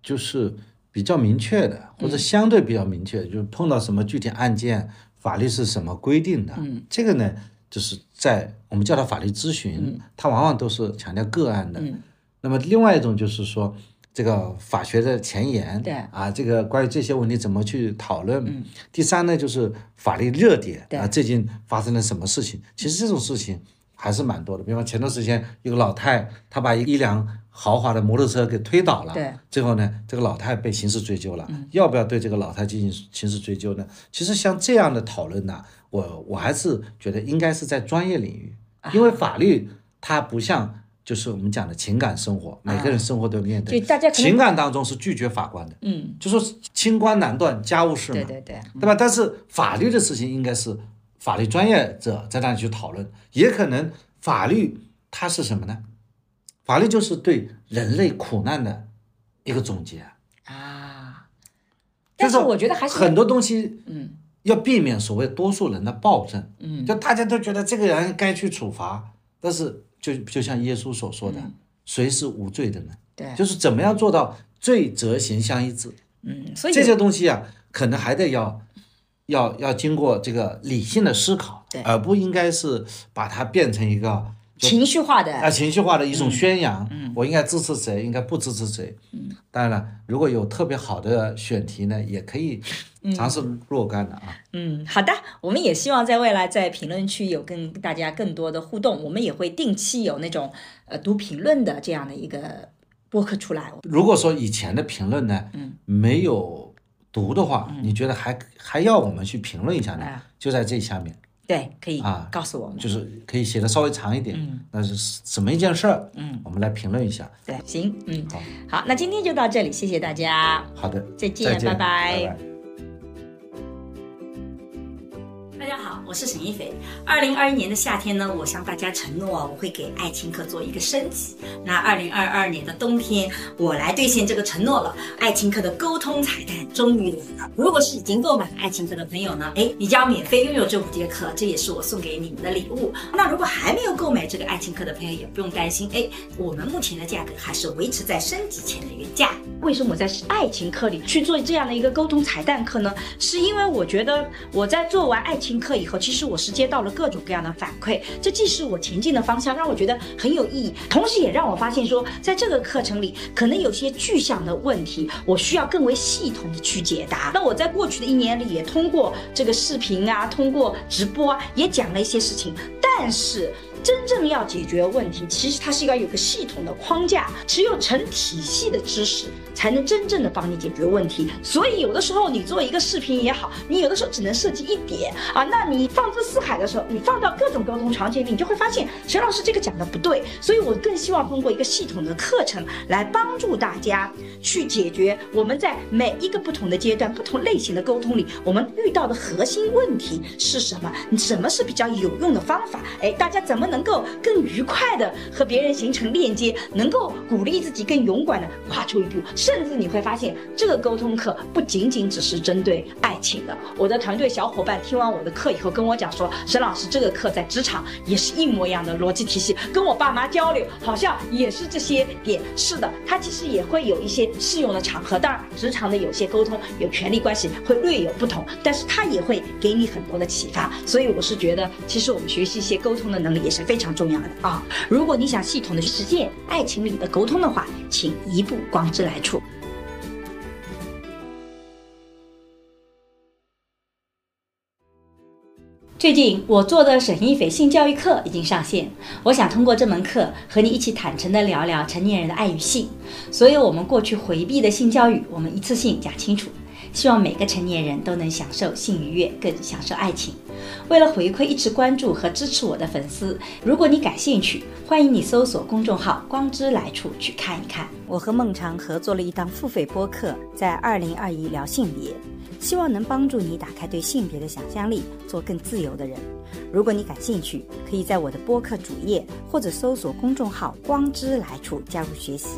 就是比较明确的，或者嗯相对比较明确，就是碰到什么具体案件，法律是什么规定的，嗯这个呢，就是在我们叫它法律咨询，它往往都是强调个案的。嗯那么另外一种就是说。这个法学的前沿，对啊，这个关于这些问题怎么去讨论？第三呢，就是法律热点对啊，最近发生了什么事情？其实这种事情还是蛮多的。比方前段时间有个老太，她把一辆豪华的摩托车给推倒了，对，最后呢，这个老太被刑事追究了。要不要对这个老太进行刑事追究呢？其实像这样的讨论呢，我我还是觉得应该是在专业领域，因为法律它不像就是我们讲的情感生活，每个人生活都面对。就大家情感当中是拒绝法官的，嗯，就说清官难断家务事嘛，对对对，对吧？但是法律的事情应该是法律专业者在那里去讨论，也可能法律它是什么呢？法律就是对人类苦难的一个总结，啊，但是我觉得还是很多东西，嗯，要避免所谓多数人的暴政，嗯，就大家都觉得这个人该去处罚，但是就就像耶稣所说的，谁是无罪的呢？对，就是怎么样做到罪责刑相一致，嗯，所以这些东西啊，可能还得要要要经过这个理性的思考，对。而不应该是把它变成一个情绪化的啊情绪化的一种宣扬，我应该支持谁，应该不支持谁。嗯，当然了，如果有特别好的选题呢，也可以尝试若干的啊。嗯，好的，我们也希望在未来在评论区有跟大家更多的互动，我们也会定期有那种呃读评论的这样的一个播客出来。如果说以前的评论呢，嗯，没有读的话，你觉得还还要我们去评论一下呢？就在这下面。对，可以啊，告诉我们，就是可以写的稍微长一点，嗯，那是什么一件事儿？嗯，我们来评论一下。对，行，嗯，好，好，那今天就到这里，谢谢大家。好的，再见，拜拜。大大家好，我是沈一菲。二零二一年的夏天呢，我向大家承诺，我会给爱情课做一个升级。那二零二二年的冬天，我来兑现这个承诺了。爱情课的沟通彩蛋终于来了。如果是已经购买爱情课的朋友呢，哎，你将免费拥有这五节课，这也是我送给你们的礼物。那如果还没有购买这个爱情课的朋友，也不用担心，哎，我们目前的价格还是维持在升级前的原价。为什么我在爱情课里去做这样的一个沟通彩蛋课呢？是因为我觉得我在做完爱情课以后，其实我是接到了各种各样的反馈，这既是我前进的方向，让我觉得很有意义，同时也让我发现说，在这个课程里，可能有些具象的问题，我需要更为系统的去解答。那我在过去的一年里，也通过这个视频啊，通过直播啊，也讲了一些事情，但是。真正要解决问题，其实它是要有个系统的框架，只有成体系的知识，才能真正的帮你解决问题。所以有的时候你做一个视频也好，你有的时候只能涉及一点啊，那你放之四海的时候，你放到各种沟通场景里，你就会发现陈老师这个讲的不对。所以我更希望通过一个系统的课程来帮助大家去解决我们在每一个不同的阶段、不同类型的沟通里，我们遇到的核心问题是什么？什么是比较有用的方法？哎，大家怎么？能够更愉快的和别人形成链接，能够鼓励自己更勇敢的跨出一步，甚至你会发现，这个沟通课不仅仅只是针对爱情的。我的团队小伙伴听完我的课以后跟我讲说，沈老师这个课在职场也是一模一样的逻辑体系，跟我爸妈交流好像也是这些点。是的，它其实也会有一些适用的场合，当然职场的有些沟通有权利关系会略有不同，但是它也会给你很多的启发。所以我是觉得，其实我们学习一些沟通的能力也是。是非常重要的啊！如果你想系统的实践爱情里的沟通的话，请移步光之来处。最近我做的沈一斐性教育课已经上线，我想通过这门课和你一起坦诚的聊聊成年人的爱与性，所有我们过去回避的性教育，我们一次性讲清楚。希望每个成年人都能享受性愉悦，更享受爱情。为了回馈一直关注和支持我的粉丝，如果你感兴趣，欢迎你搜索公众号“光之来处”去看一看。我和孟尝合作了一档付费播客，在二零二一聊性别，希望能帮助你打开对性别的想象力，做更自由的人。如果你感兴趣，可以在我的播客主页或者搜索公众号“光之来处”加入学习。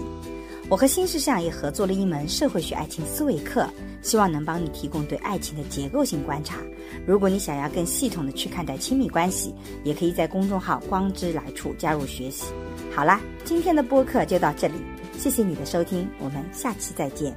我和新世相也合作了一门社会学爱情思维课，希望能帮你提供对爱情的结构性观察。如果你想要更系统的去看待亲密关系，也可以在公众号“光之来处”加入学习。好啦，今天的播客就到这里，谢谢你的收听，我们下期再见。